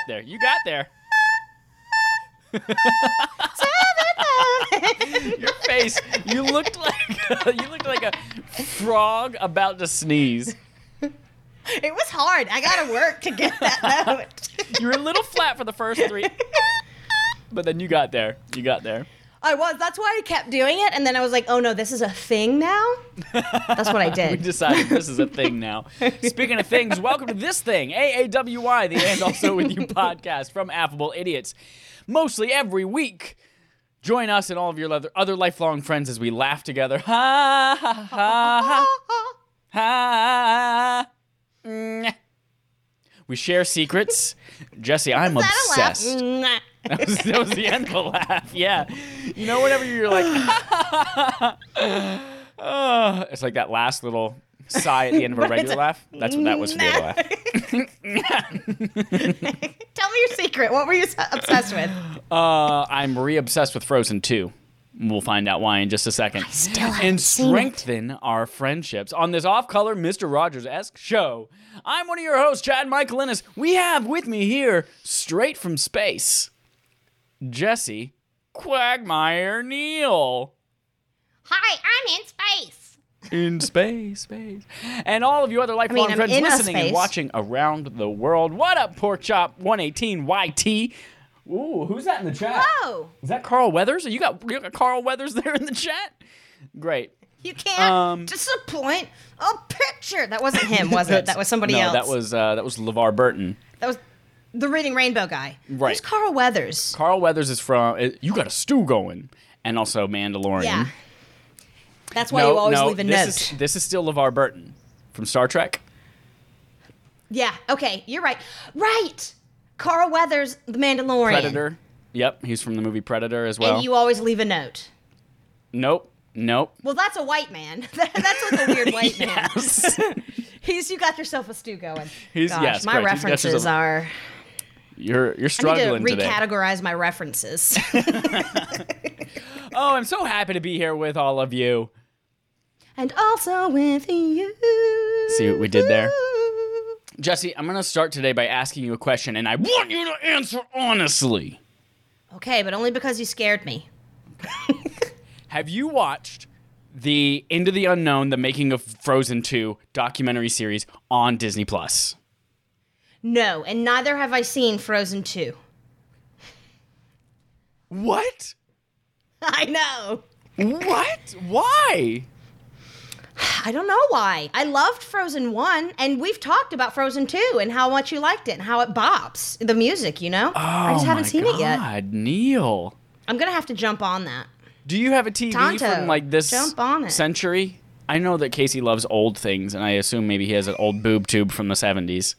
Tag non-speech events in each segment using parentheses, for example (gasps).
got there. You got there. (laughs) Your face. You looked like you looked like a frog about to sneeze. It was hard. I gotta work to get that (laughs) note. You were a little flat for the first three, but then you got there. You got there. I was. That's why I kept doing it, and then I was like, "Oh no, this is a thing now." That's what I (laughs) did. We decided this is a thing now. Speaking of things, welcome to this thing, AAWI, the And Also With You podcast from Affable Idiots. Mostly every week. Join us and all of your other, other lifelong friends as we laugh together. Ha ha ha ha. ha. Mm. We share secrets. Jesse, I'm Is that a laugh? obsessed. That was, that was the end of the laugh. Yeah. You know, whenever you're like, oh, (sighs) it's like that last little sigh at the end of a regular laugh. That's what that was for the other laugh. (laughs) Tell me your secret. What were you obsessed with? Uh, I'm re obsessed with Frozen 2. We'll find out why in just a second. and strengthen our friendships on this off color Mr. Rogers esque show. I'm one of your hosts, Chad Michael Innes. We have with me here, straight from space, Jesse Quagmire Neal. Hi, I'm in space. in space, space. And all of you other lifelong I'm friends listening and watching around the world. What up, Pork Chop 118 YT? Ooh, who's that in the chat? Whoa! Is that Carl Weathers? You got, you got Carl Weathers (laughs) there in the chat? Great. You can't Um, disappoint a picture. That wasn't him, was it? (laughs) That was somebody no, else. that was uh, that was LeVar Burton. that was the Reading Rainbow guy. Right. Who's Carl Weathers? Carl Weathers is from uh, You Got a Stew Going, and also Mandalorian. Yeah. That's why you always leave a this note. Is, this is still LeVar Burton from Star Trek. yeah. Okay, you're right. Right. Carl Weathers, the Mandalorian. Predator. Yep, he's from the movie Predator as well. And you always leave a note. nope, nope. Well, that's a white man. (laughs) that's like a weird (laughs) white Yes. man. (laughs) He's you got yourself a stew going. He's- Gosh, yes, my correct. He's got references yourself- are. You're you're I need struggling to today. recategorize my references. (laughs) Oh, I'm so happy to be here with all of you. and also with you. See what we did there? Jesse, I'm gonna start today by asking you a question, and I want you to answer honestly. Okay, but only because you scared me. (laughs) Have you watched the Into the Unknown, the making of Frozen 2 documentary series on Disney Plus? No, and neither have I seen Frozen 2. What? (laughs) I know. What? Why? I don't know why. I loved Frozen 1, and we've talked about Frozen 2 and how much you liked it and how it bops. The music, you know? I just oh haven't seen it yet. God, Neal. I'm going to have to jump on that. Do you have a TV Tonto, from like this jump on it. century? I know that Casey loves old things, and I assume maybe he has an old boob tube from the 70s.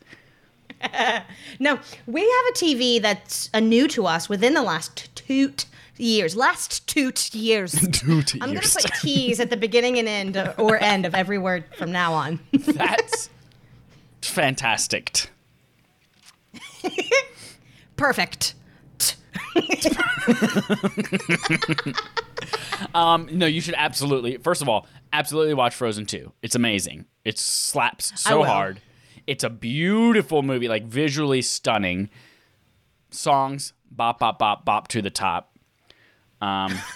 (laughs) No, we have a TV that's uh, new to us within the last toot years. Last toot years. (laughs) Dude, I'm going to put T's at the beginning and end uh, or end of every word from now on. (laughs) That's fantastic. Perfect. Um, no, you should absolutely. First of all, absolutely watch Frozen 2. It's amazing. It slaps so hard. It's a beautiful movie, like visually stunning. Songs, bop, bop, bop, bop to the top. Um, (laughs)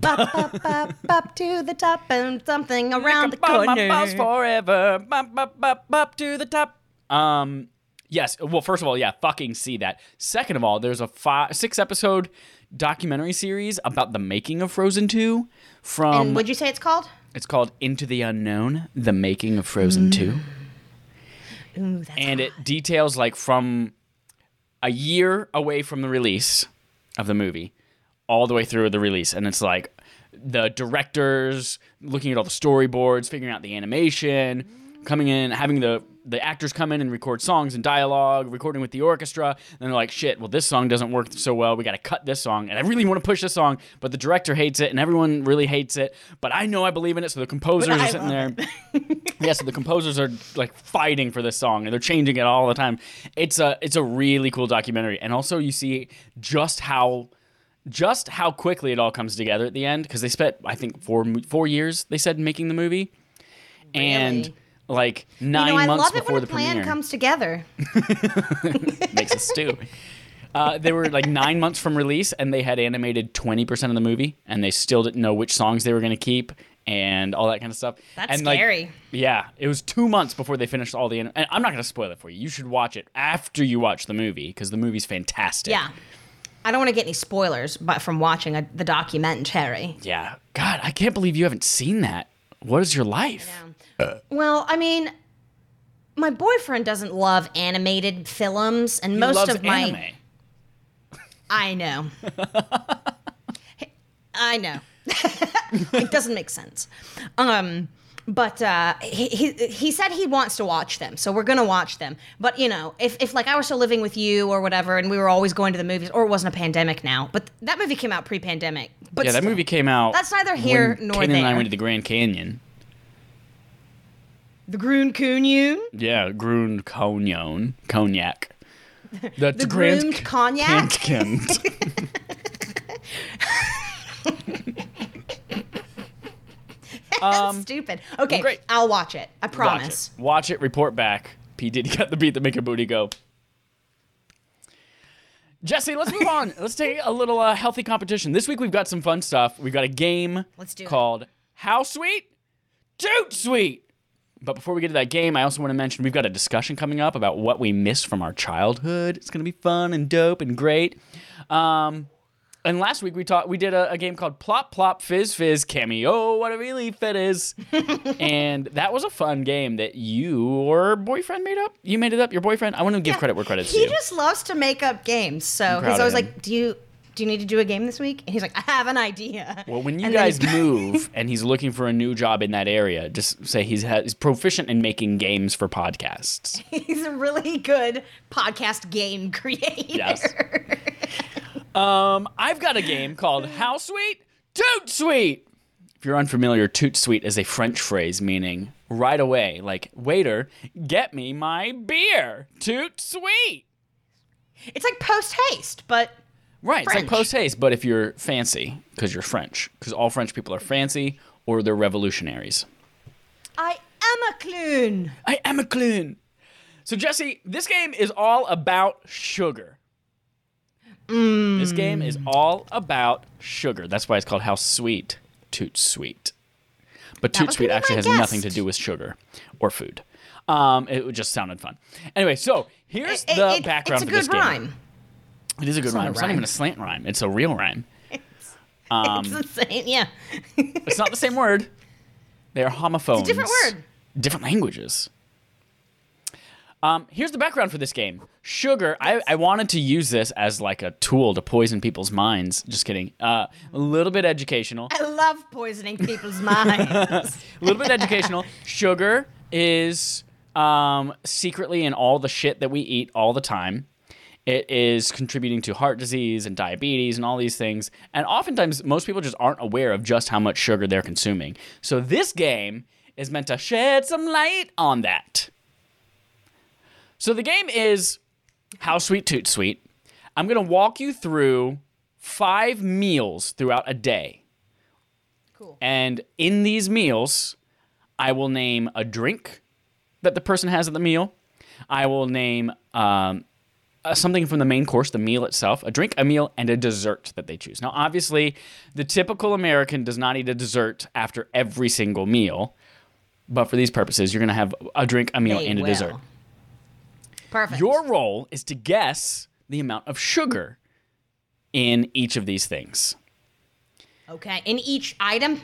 Bop, bop, bop, bop to the top and something around the corner. bops forever. Bop, bop, bop, bop to the top. Um, yes. Well, first of all, yeah, fucking see that. Second of all, there's a five, six episode documentary series about the making of Frozen 2 from And what'd you say it's called? It's called Into the Unknown: The Making of Frozen 2. Ooh, And it details like from a year away from the release of the movie all the way through the release. And it's like the directors looking at all the storyboards, figuring out the animation, coming in, having the the actors come in and record songs and dialogue, recording with the orchestra. And they're like, shit, well, this song doesn't work so well. We got to cut this song. And I really want to push this song, but the director hates it and everyone really hates it. But I know I believe in it. So the composers are sitting there. (laughs) yeah, so the composers are like fighting for this song and they're changing it all the time. It's a, it's a really cool documentary. And also, you see just how. Just how quickly it all comes together at the end, because they spent, I think, four four years. They said making the movie, and Like You nine know, I months love it before when the a plan premiere comes together. (laughs) makes a stew. Uh, they were like nine months from release, and they had animated twenty percent of the movie, and they still didn't know which songs they were going to keep and all that kind of stuff. That's and, like, scary. yeah, it was two months before they finished all the. And I'm not going to spoil it for you. You should watch it after you watch the movie because the movie's fantastic. Yeah. I don't want to get any spoilers, but from watching a, the documentary. Yeah. God, I can't believe you haven't seen that. What is your life? Well, I mean, my boyfriend doesn't love animated films, and He most loves of my anime. I know. (laughs) I know. it doesn't make sense. Um, but uh, he, he he said he wants to watch them, so we're gonna watch them. But you know, if, if like I were still living with you or whatever, and we were always going to the movies, or it wasn't a pandemic now, but that movie came out pre-pandemic. But Yeah, that still. movie came out. That's neither here when nor Kanan and I went to the Grand Canyon. The Groon Coon Yeah, Grun Cognon. Cognac. (laughs) That's the groomed cognac. Kent. (laughs) That's stupid. Okay, great. I'll watch it. I promise. Watch promise. it. Watch it. Report back. P Diddy got the beat that make a booty go. Jesse, let's move on. Let's take a little uh, healthy competition. This week we've got some fun stuff. We've got a game Let's do it. called How Sweet? Toot Sweet. But before we get to that game, I also want to mention we've got a discussion coming up about what we miss from our childhood. It's going to be fun and dope and great. Um, and last week we taught we did a, a game called Plop Plop Fizz Fizz Cameo. What a relief it is! (laughs) and that was a fun game that your boyfriend made up. You made it up. Your boyfriend. I want to give credit where credit's due. He due. just loves to make up games. So he's always like, "Do you do you need to do a game this week?" And he's like, "I have an idea." Well, when you (laughs) And guys move (laughs) and he's looking for a new job in that area, just say he's, ha- he's proficient in making games for podcasts. (laughs) he's a really good podcast game creator. Yes. Um, I've got a game called How Sweet? Toot Sweet! If you're unfamiliar, toot sweet is a French phrase meaning right away, like, waiter, get me my beer. Toot sweet! It's like post haste, but Right, it's like post haste, but if you're fancy, because you're French, because all French people are fancy or they're revolutionaries. I am a clown. I am a clown. So, Jesse, this game is all about sugar. This game is all about sugar. That's why it's called How Sweet Toot Sweet. But Toot Sweet actually has nothing to do with sugar or food. Um, it just sounded fun. Anyway, so here's It- the it- background it's a for this good game. It is a good not rhyme. a It's not even a slant rhyme. It's a real rhyme. Um, It's the same. Yeah, (laughs) It's not the same word. They are homophones. It's a different word. Different languages. Um, here's the background for this game. Sugar. I, I wanted to use this as like a tool to poison people's minds. Just kidding. Uh, a little bit educational. I love poisoning people's minds. (laughs) a little bit educational. Sugar is um, secretly in all the shit that we eat all the time. It is contributing to heart disease and diabetes and all these things. And oftentimes, most people just aren't aware of just how much sugar they're consuming. So, this game is meant to shed some light on that. So, the game is How Sweet Toot Sweet. I'm going to walk you through five meals throughout a day. cool. And in these meals, I will name a drink that the person has at the meal. I will name um, uh, something from the main course, the meal itself, a drink, a meal, and a dessert that they choose. Now, obviously, the typical American does not eat a dessert after every single meal. But for these purposes, you're going to have a drink, a meal, They and a will. dessert. Perfect. Your role is to guess the amount of sugar in each of these things. okay. In each item,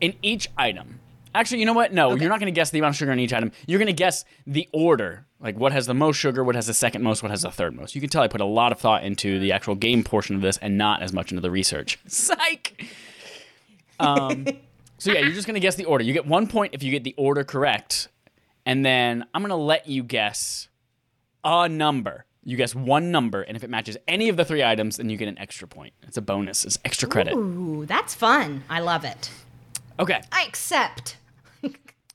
in each item. Actually, you know what? No, Okay. you're not going to guess the amount of sugar in each item. You're going to guess the order, like what has the most sugar, what has the second most, what has the third most. You can tell I put a lot of thought into the actual game portion of this and not as much into the research. (laughs) Psych. Um, (laughs) so yeah, you're just going to guess the order. You get one point if you get the order correct, And then I'm going to let you guess a number. You guess one number, and if it matches any of the three items, then you get an extra point. It's a bonus, it's extra credit. Ooh, that's fun. I love it. Okay, I accept.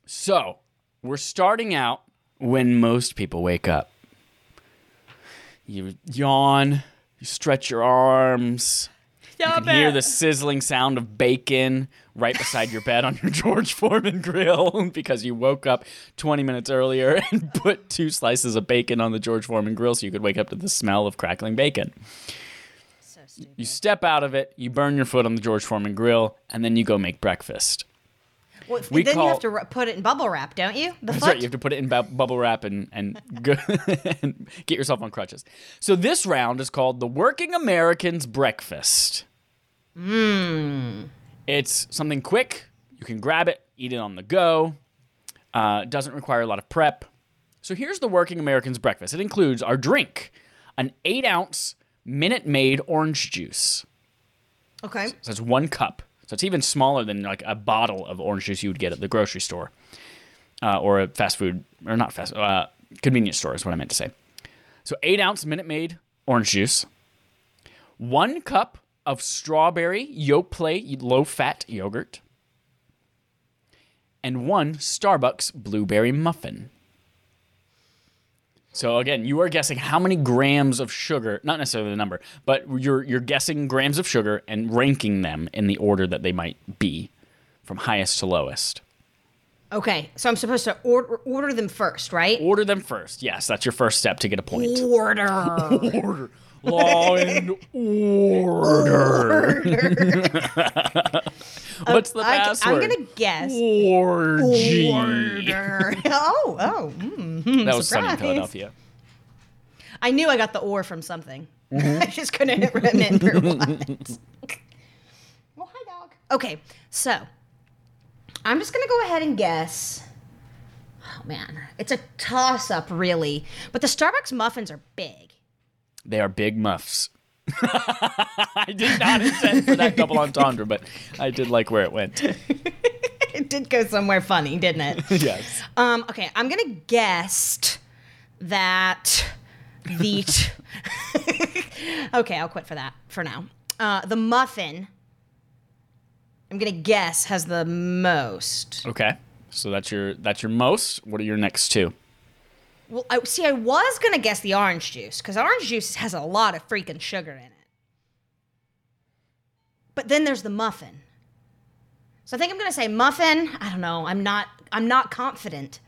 so we're starting out when most people wake up. You yawn, you stretch your arms, you can hear the sizzling sound of bacon right beside your bed on your (laughs) George Foreman grill (laughs) because you woke up 20 minutes earlier (laughs) and put two slices of bacon on the George Foreman grill so you could wake up to the smell of crackling bacon. You step out of it, you burn your foot on the George Foreman grill, and then you go make breakfast. Well, we then call- you have to put it in bubble wrap, don't you? The That's foot. right. You have to put it in bu- bubble wrap and and, go (laughs) and get yourself on crutches. So this round is called the Working American's Breakfast. Mmm. It's something quick. You can grab it, eat it on the go. Uh, doesn't require a lot of prep. So here's the Working American's Breakfast. It includes our drink, an eight ounce Minute Maid orange juice. okay. So it's one cup. So it's even smaller than like a bottle of orange juice you would get at the grocery store, uh, or a fast food or not fast uh, convenience store is what I meant to say. So eight ounce Minute Maid orange juice, one cup of strawberry Yoplait low fat yogurt, and one Starbucks blueberry muffin. So again, you are guessing how many grams of sugar, not necessarily the number, but you're you're guessing grams of sugar and ranking them in the order that they might be from highest to lowest. Okay. So I'm supposed to order order them first, right? Order them first. Yes, that's your first step to get a point. Order. Order. Law and (laughs) order. (laughs) (laughs) What's the I, password? am gonna guess. Orgy. Order. (laughs) oh, oh. mm, That was sunny in. Philadelphia. I knew I got the or from something. (laughs) Mm-hmm. I just couldn't remember what. well, hi, dog. Okay, so I'm just gonna go ahead and guess. Oh man, it's a toss up, really. But the Starbucks muffins are big. They are big muffs. (laughs) I did not intend for that double entendre, but I did like where it went. (laughs) It did go somewhere funny, didn't it? (laughs) yes. Um, okay, I'm gonna guess that the. T- okay, I'll quit for that for now. Uh, the muffin. I'm gonna guess has the most. Okay. So that's your that's your most. What are your next two? Well, I, see, I was gonna guess the orange juice because orange juice has a lot of freaking sugar in it. But then there's the muffin. So I think I'm gonna say muffin. I don't know. I'm not. I'm not confident.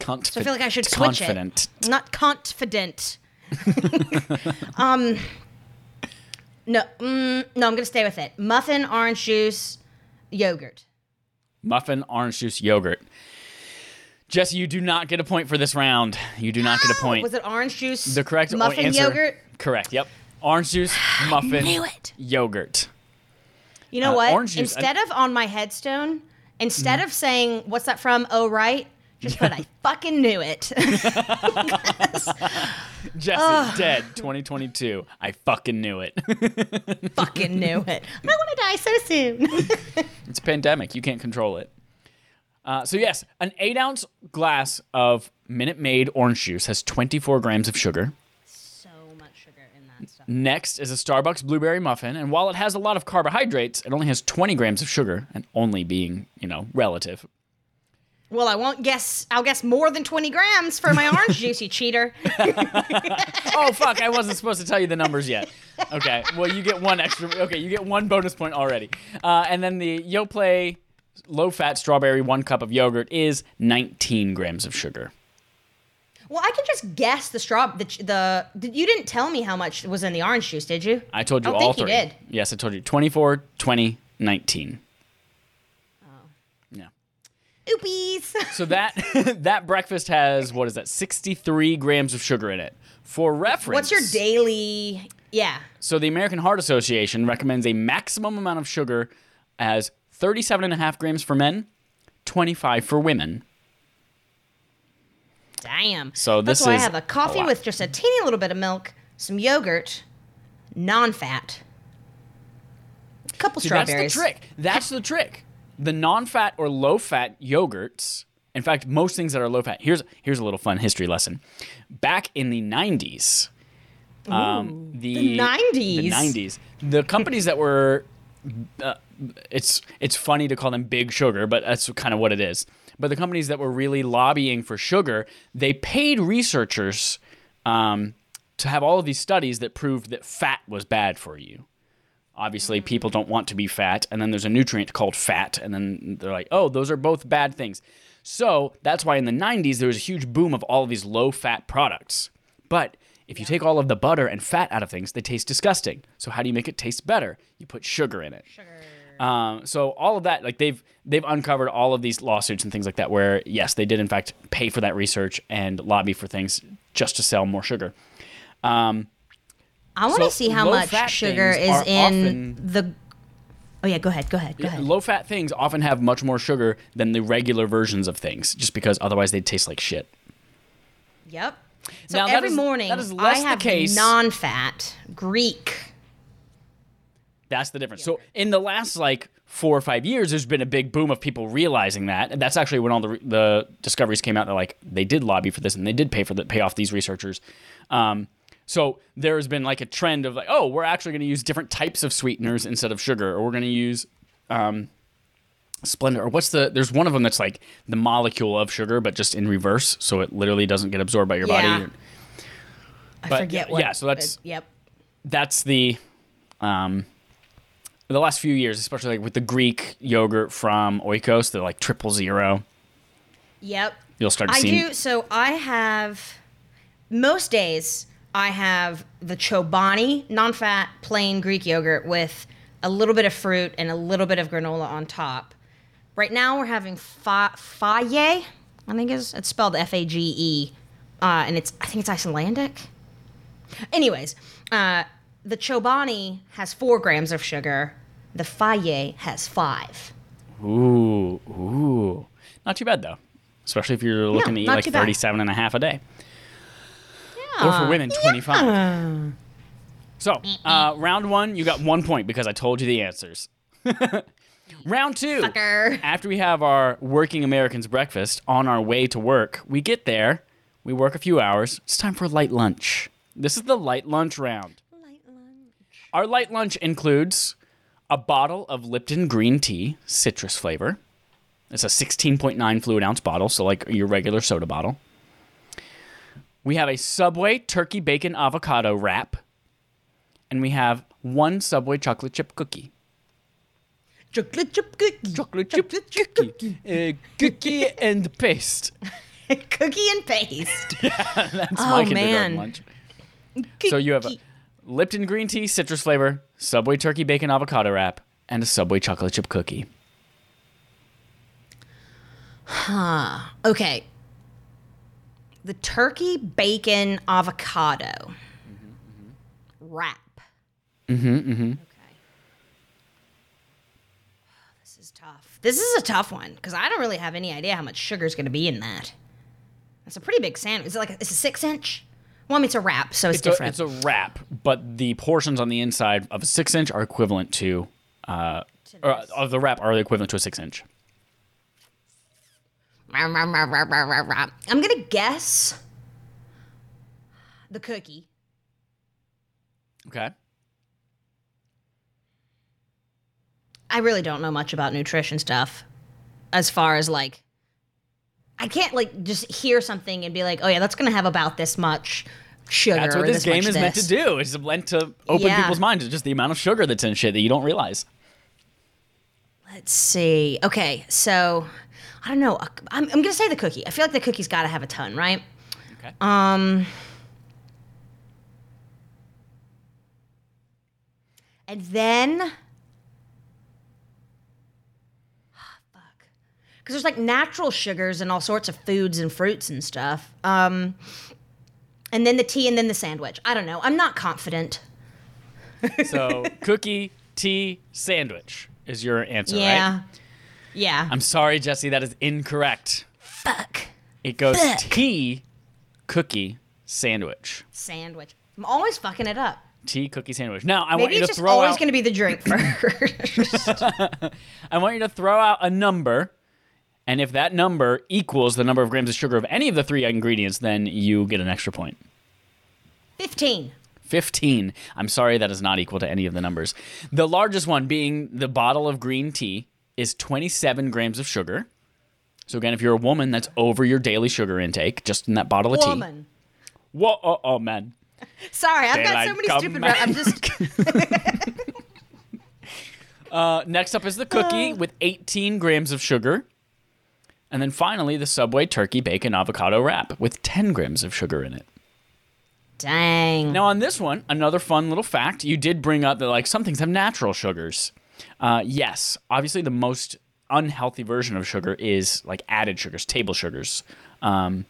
Confident. So I feel like I should switch confident. it. Not confident. (laughs) um, no, mm, no, I'm gonna stay with it. Muffin, orange juice, yogurt. Muffin, orange juice, yogurt. Jesse, you do not get a point for this round. You do not get a (gasps) point. Was it orange juice? the correct muffin answer. yogurt. Correct. Yep. Orange juice, (gasps) muffin, knew it. yogurt. You know Uh, what? orange juice, Instead of on my headstone, instead of saying "What's that from?" Oh, right. Just put I (laughs) fucking knew it. (laughs) (laughs) Jesse dead. 2022. I fucking knew it. fucking knew it. I want to die so soon. it's a pandemic. You can't control it. Uh, so yes, an eight ounce glass of Minute Maid orange juice has 24 grams of sugar. so much sugar in that stuff. Next is a Starbucks blueberry muffin, and while it has a lot of carbohydrates, it only has 20 grams of sugar, and only being, you know, relative. Well, I won't guess. I'll guess more than 20 grams for my orange juice, you cheater. (laughs) Oh fuck! I wasn't supposed to tell you the numbers yet. Okay, well you get one extra. Okay, you get one bonus point already. Uh, and then the Yoplait low-fat strawberry one cup of yogurt is 19 grams of sugar. Well, I can just guess the straw. The, the, the you didn't tell me how much was in the orange juice, did you? I told you oh, I don't all think three. you did. Yes, I told you 24, 20, 19. Yeah. Oopies. (laughs) So that (laughs) that breakfast has what is that? 63 grams of sugar in it. For reference, What's your daily? Yeah. So the American Heart Association recommends a maximum amount of sugar as 37 and a half grams for men, 25 for women. Damn. So That's why is I have a coffee lot. with just a teeny little bit of milk, some yogurt, non-fat, a couple See, that's the trick. That's the trick. The non-fat or low-fat yogurts In fact, most things that are low fat. Here's here's a little fun history lesson. Back in the 90s, um, the, the 90s. the 90s, the companies that were uh, it's it's funny to call them big sugar, but that's kind of what it is. But the companies that were really lobbying for sugar, they paid researchers um, to have all of these studies that proved that fat was bad for you. Obviously, people don't want to be fat, and then there's a nutrient called fat, and then they're like, oh, those are both bad things. So that's why in the 90s there was a huge boom of all of these low fat products. But if you take all of the butter and fat out of things, they taste disgusting. So how do you make it taste better? You put sugar in it. Sugar. Um, so all of that, like they've they've uncovered all of these lawsuits and things like that, where yes, they did in fact pay for that research and lobby for things just to sell more sugar. Um, I want to So see how much sugar is in often- the. Oh yeah, go ahead, go ahead, go ahead. low fat things often have much more sugar than the regular versions of things, just because otherwise they'd taste like shit. Yep. So Now, every is- morning I have case- non-fat Greek. That's the difference. So in the last like four or five years, there's been a big boom of people realizing that, and that's actually when all the the discoveries came out. They're like they did lobby for this, and they did pay for the pay off these researchers. Um, so there has been like a trend of like, oh, we're actually going to use different types of sweeteners instead of sugar, or we're going to use um, Splenda, or what's the? There's one of them that's like the molecule of sugar, but just in reverse, so it literally doesn't get absorbed by your Yeah. body. I But, forget yeah, what. yeah, so that's- but- yep. that's the um the last few years, especially like with the Greek yogurt from Oikos, they're like triple zero. Yep. You'll start to I see I do. So I have most days I have the Chobani non-fat plain Greek yogurt with a little bit of fruit and a little bit of granola on top. Right now we're having fa- Faye. I think it's it's spelled F A G E, uh, and it's I think it's Icelandic. Anyways, uh, the Chobani has four grams of sugar. The Faye has five. Ooh, ooh. Not too bad though. Especially if you're looking to eat like too bad. 37 and a half a day. Or for women, 25. So, uh, round one, you got one point because I told you the answers. (laughs) round two. Fucker. After we have our working Americans breakfast on our way to work, we get there, we work a few hours. It's time for a light lunch. This is the light lunch round. Light lunch. Our light lunch includes a bottle of Lipton green tea, citrus flavor. It's a 16.9 fluid ounce bottle, so like your regular soda bottle. We have a Subway turkey bacon avocado wrap. And we have one Subway chocolate chip cookie. Chocolate chip cookie. Chocolate chip cookie. Uh, cookie and paste. (laughs) cookie and paste. (laughs) That's Oh, my kindergarten man. lunch. So you have a Lipton green tea, citrus flavor, Subway turkey bacon avocado wrap, and a Subway chocolate chip cookie. Huh. Okay. The turkey bacon avocado wrap. Mm-hmm. Mm-hmm. Okay. (sighs) This is tough. This is a tough one because I don't really have any idea how much sugar is going to be in that. That's a pretty big sandwich. Is it like a, it's a six inch? Well, I mean, it's a wrap, so it's, It's a, different. it's a wrap, but the portions on the inside of a six inch are equivalent to, uh, or of the wrap are equivalent to a six inch. I'm gonna guess the cookie. Okay. I really don't know much about nutrition stuff as far as like I can't like just hear something and be like, "Oh yeah, that's going to have about this much sugar." That's what this game is meant to do. It's meant to open Yeah. people's minds to just the amount of sugar that's in shit that you don't realize. Let's see. Okay, so I don't know. I'm, I'm going to say the cookie. I feel like the cookie's got to have a ton, right? Okay. Um And then (sighs) fuck. Cuz there's like natural sugars and all sorts of foods and fruits and stuff. Um and then the tea and then the sandwich. I don't know. I'm not confident. So (laughs) cookie, tea, sandwich is your answer, yeah. right? Yeah. Yeah. I'm sorry, Jesse, that is incorrect. fuck. It goes Fuck. tea, cookie, sandwich. Sandwich. I'm always fucking it up. Tea, cookie, sandwich. Now I want you to just throw always out. Always going to be the drink (laughs) first. (laughs) I want you to throw out a number, And if that number equals the number of grams of sugar of any of the three ingredients, then you get an extra point. 15. 15. I'm sorry, that is not equal to any of the numbers. The largest one being the bottle of green tea is 27 grams of sugar. So, again, if you're a woman, that's over your daily sugar intake just in that bottle of tea. Woman. Whoa, oh, oh, man. (laughs) Sorry, I've got so many stupid. I'm just. (laughs) (laughs) Uh, next up is the cookie with 18 grams of sugar. And then finally, the Subway turkey bacon avocado wrap with 10 grams of sugar in it. Dang. Now, on this one, another fun little fact you did bring up that, like, some things have natural sugars. Uh, yes, obviously, the most unhealthy version of sugar is like added sugars, table sugars, um,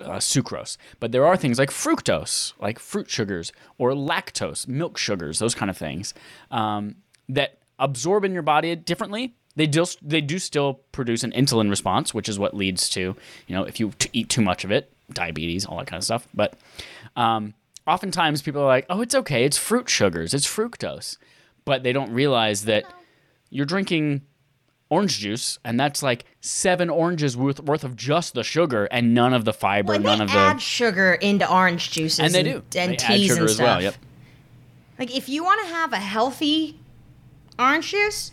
uh, sucrose. But there are things like fructose, like fruit sugars, or lactose, milk sugars, those kind of things um, that absorb in your body differently. They do, they do still produce an insulin response, which is what leads to, you know, if you t- eat too much of it, diabetes, all that kind of stuff. But um, oftentimes people are like, oh, it's okay, it's fruit sugars, it's fructose. But they don't realize that you're drinking orange juice, and that's like seven oranges worth, worth of just the sugar and none of the fiber, Well, none they of add sugar into orange juices And they do. and They add teas sugar and as stuff. well. Yep. Like if you want to have a healthy orange juice,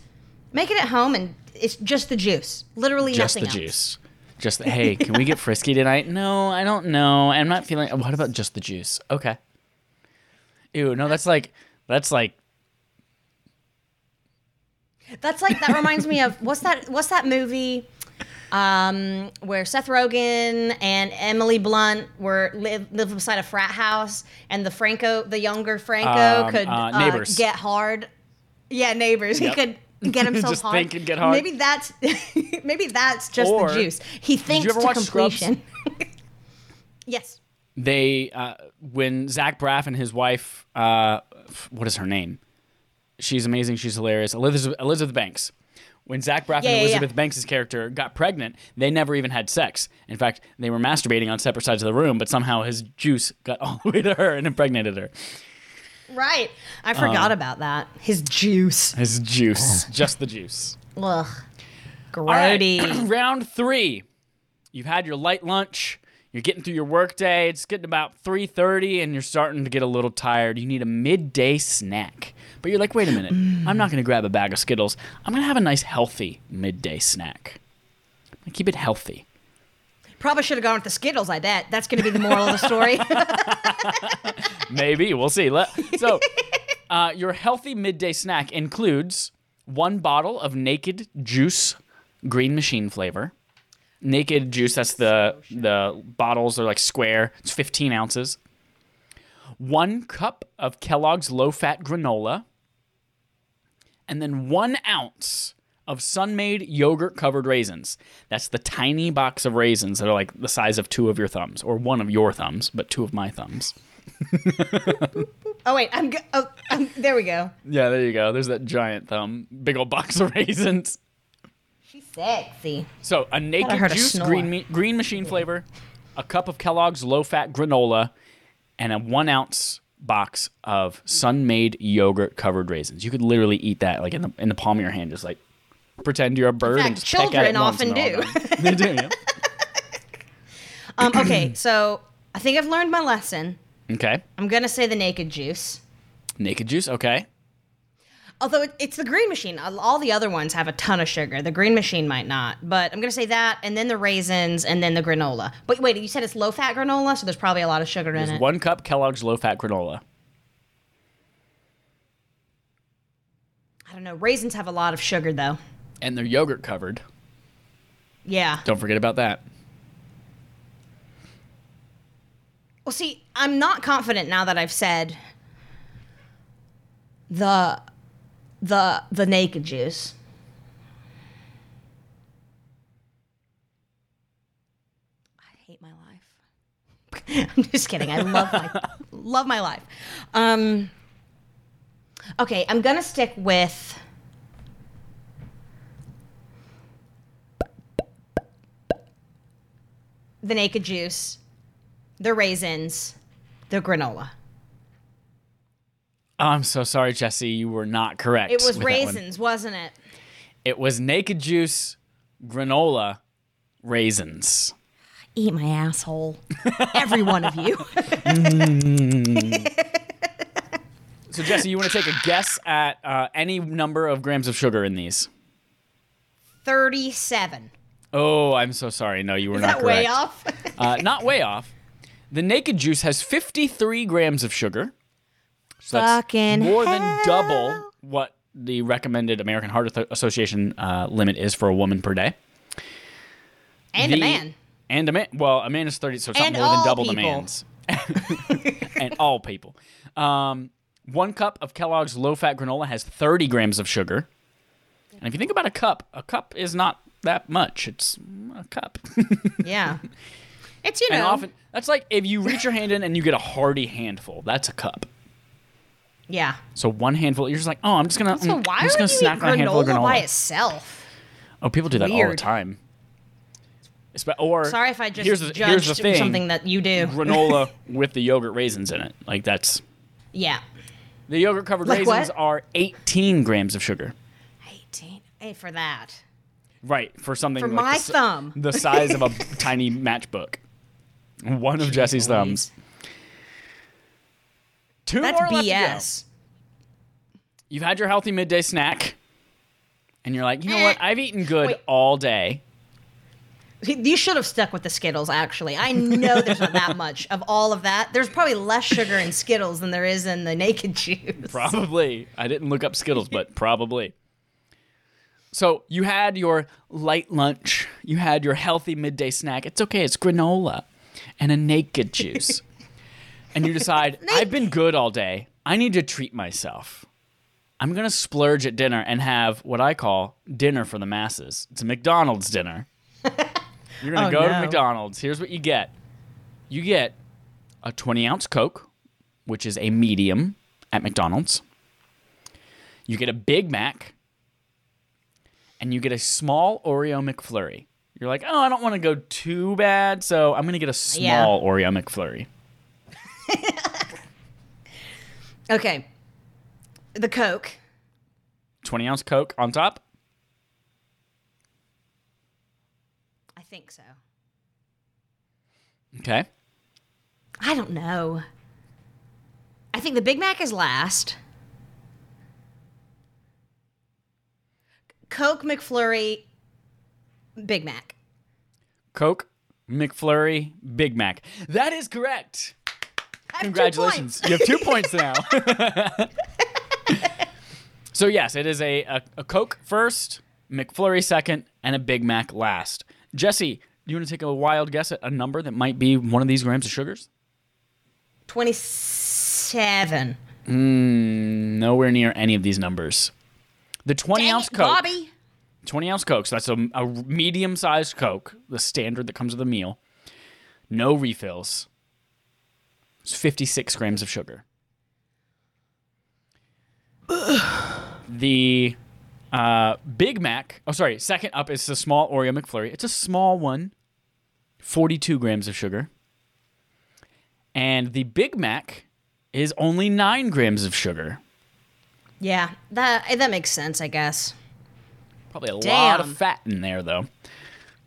make it at home and it's just the juice. Literally nothing. Just the else. juice. Just the, hey, can we get frisky tonight? No, I don't know. I'm not feeling. What about just the juice? Okay. Ew, no, that's like that's like That's like that reminds me of what's that what's that movie um, where Seth Rogen and Emily Blunt were live live beside a frat house and the Franco the younger Franco Um, could uh, uh, get hard. Yeah, neighbors. Yep. He could get (laughs) himself Just hard. think and get hard. Maybe that's (laughs) maybe that's just Or- the juice. He thinks you ever to watch completion. (laughs) yes. they uh, when Zach Braff and his wife, uh, what is her name? She's amazing. She's hilarious. Elizabeth, Elizabeth Banks. When Zach Braff Yeah, and yeah, Elizabeth yeah. Banks' character got pregnant, they never even had sex. In fact, they were masturbating on separate sides of the room, but somehow his juice got all the way to her and impregnated her. Right. I Uh. forgot about that. His juice. His juice, just the juice. Ugh. All right, Grody. (clears throat) round three. You've had your light lunch. You're getting through your workday. It's getting about 3:30, and you're starting to get a little tired. You need a midday snack. But you're like, wait a minute. I'm not going to grab a bag of Skittles. I'm going to have a nice, healthy midday snack. I'm gonna Keep it healthy. Probably should have gone with the Skittles, I bet. That's going to be the moral of the story. (laughs) Maybe we'll see. So, uh, your healthy midday snack includes one bottle of Naked Juice Green Machine flavor. Naked Juice. That's the the bottles are like square. It's 15 ounces. One cup of Kellogg's low fat granola, and then one ounce of Sun-Maid yogurt covered raisins. That's the tiny box of raisins that are like the size of two of your thumbs, or one of your thumbs, but two of my thumbs. (laughs) oh, wait. I'm, go- oh, um, there we go. Yeah, there you go. There's that giant thumb, big old box of (laughs) raisins. She's sexy. So a naked juice green me- green machine flavor, a cup of Kellogg's low fat granola, and a one ounce box of Sun-Maid yogurt covered raisins. You could literally eat that like in the in the palm of your hand, just like pretend you're a bird fact, and just peck at children it once often and they're do. they do. Yeah. (laughs) Um, okay, so I think I've learned my lesson. Okay. I'm going to say the naked juice. Naked juice. Okay. Although it, it's the green machine. All- All the other ones have a ton of sugar. The green machine might not. But I'm going to say that, and then the raisins, and then the granola. But wait, you said it's low fat granola, so there's probably a lot of sugar in it. one cup Kellogg's low fat granola. I don't know. Raisins have a lot of sugar, though. And they're yogurt covered. Yeah. Don't forget about that. Well, see, I'm not confident now that I've said the the the naked juice. I hate my life. (laughs) I'm just kidding. I love my love my life. Um Okay, I'm going to stick with the naked juice the raisins, the granola. I'm so sorry, Jesse. You were not correct. It was with that one. raisins, wasn't it? It was naked juice, granola, raisins. Eat my asshole. Every one of you. (laughs) So Jesse, you want to take a guess at uh, any number of grams of sugar in these? 37. Oh, I'm so sorry. No, you were Is not that correct. way off? (laughs) Uh, not way off. The naked juice has 53 grams of sugar. So that's Fucking more than hell. double what the recommended American Heart Association uh, limit is for a woman per day. and The- a man. And a man. Well, a man is 30, so it's And not more than all double the people. man's. (laughs) and all people. Um, one cup of Kellogg's low fat granola has 30 grams of sugar. And if you think about a cup, a cup is not that much. It's a cup. (laughs) Yeah. It's, you know. and often, that's like if you reach your hand in and you get a hearty handful, that's a cup. yeah. So one handful, you're just like, oh, I'm just gonna, So mm, why I'm just gonna you snack on a handful of granola by itself? Oh, people do that all the Weird. time. Or Sorry if I just here's the, judged here's the thing, something that you do. granola (laughs) with the yogurt raisins in it. Like that's Yeah. the yogurt covered Like raisins what? are 18 grams of sugar. 18. Hey, for that. Right for something For like my the, thumb. the size of a (laughs) tiny matchbook. One of Jesse's thumbs. Two That's more left to go. BS. You've had your healthy midday snack, and you're like, you know Eh. what? I've eaten good Wait. all day. You should have stuck with the Skittles, actually. I know there's not that much of all of that. There's probably less sugar in Skittles than there is in the naked juice. Probably. I didn't look up Skittles, but probably. So you had your light lunch. You had your healthy midday snack. It's okay. It's granola and a naked juice. (laughs) and you decide, I've been good all day. I need to treat myself. I'm going to splurge at dinner and have what I call dinner for the masses. It's a McDonald's dinner. (laughs) You're going to Oh, go to. McDonald's. Here's what you get you get a 20 ounce Coke, which is a medium at McDonald's. You get a Big Mac, and you get a small Oreo McFlurry. You're like, oh, I don't want to go too bad, so I'm going to get a small Yeah. Oreo McFlurry. (laughs) Okay. The Coke. 20 ounce Coke on top. I think so. Okay. I don't know. I think the Big Mac is last. Coke, McFlurry, Big Mac. Coke, McFlurry, Big Mac. That is correct. I have two Congratulations. You have two points (laughs) now. so, yes, it is a, a, a Coke first, McFlurry second, and a Big Mac last. Jesse, do you want to take a wild guess at a number that might be one of these grams of sugars? 27. Hmm, nowhere near any of these numbers. The 20 Dang ounce it, Coke. Bobby. 20 ounce Coke. So that's a, a medium sized Coke, the standard that comes with a meal. No refills. It's 56 grams of sugar. (sighs) the uh, Big Mac, oh, sorry, second up is the small Oreo McFlurry. It's a small one, 42 grams of sugar. And the Big Mac is only 9 grams of sugar. Yeah, that that makes sense, I guess. Probably a lot of fat in there, though.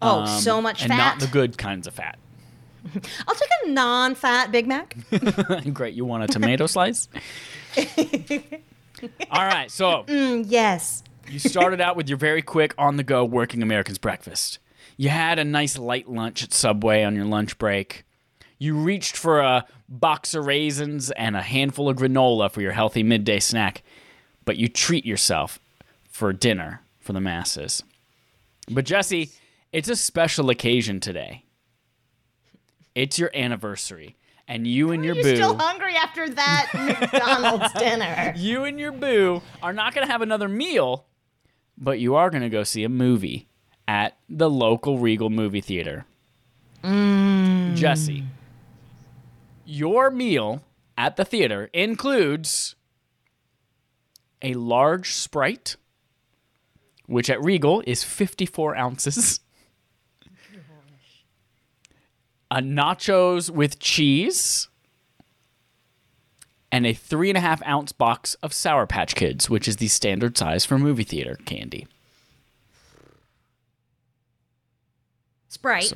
Oh, Um, so much and fat. not the good kinds of fat. (laughs) I'll take a non-fat Big Mac. (laughs) Great, you want a tomato (laughs) slice? All right, so Mm, yes. you started out with your very quick on the go working American's breakfast. You had a nice light lunch at Subway on your lunch break. You reached for a box of raisins and a handful of granola for your healthy midday snack, but you treat yourself for dinner for the masses. But Jesse, it's a special occasion today. It's your anniversary, and you and your You're boo. still hungry after that (laughs) McDonald's dinner. you and your boo are not going to have another meal, but you are going to go see a movie at the local Regal movie theater. Mm. Jesse, your meal at the theater includes a large Sprite, which at Regal is 54 ounces. A nachos with cheese, and a three and a half ounce box of Sour Patch Kids, which is the standard size for movie theater candy. Sprite.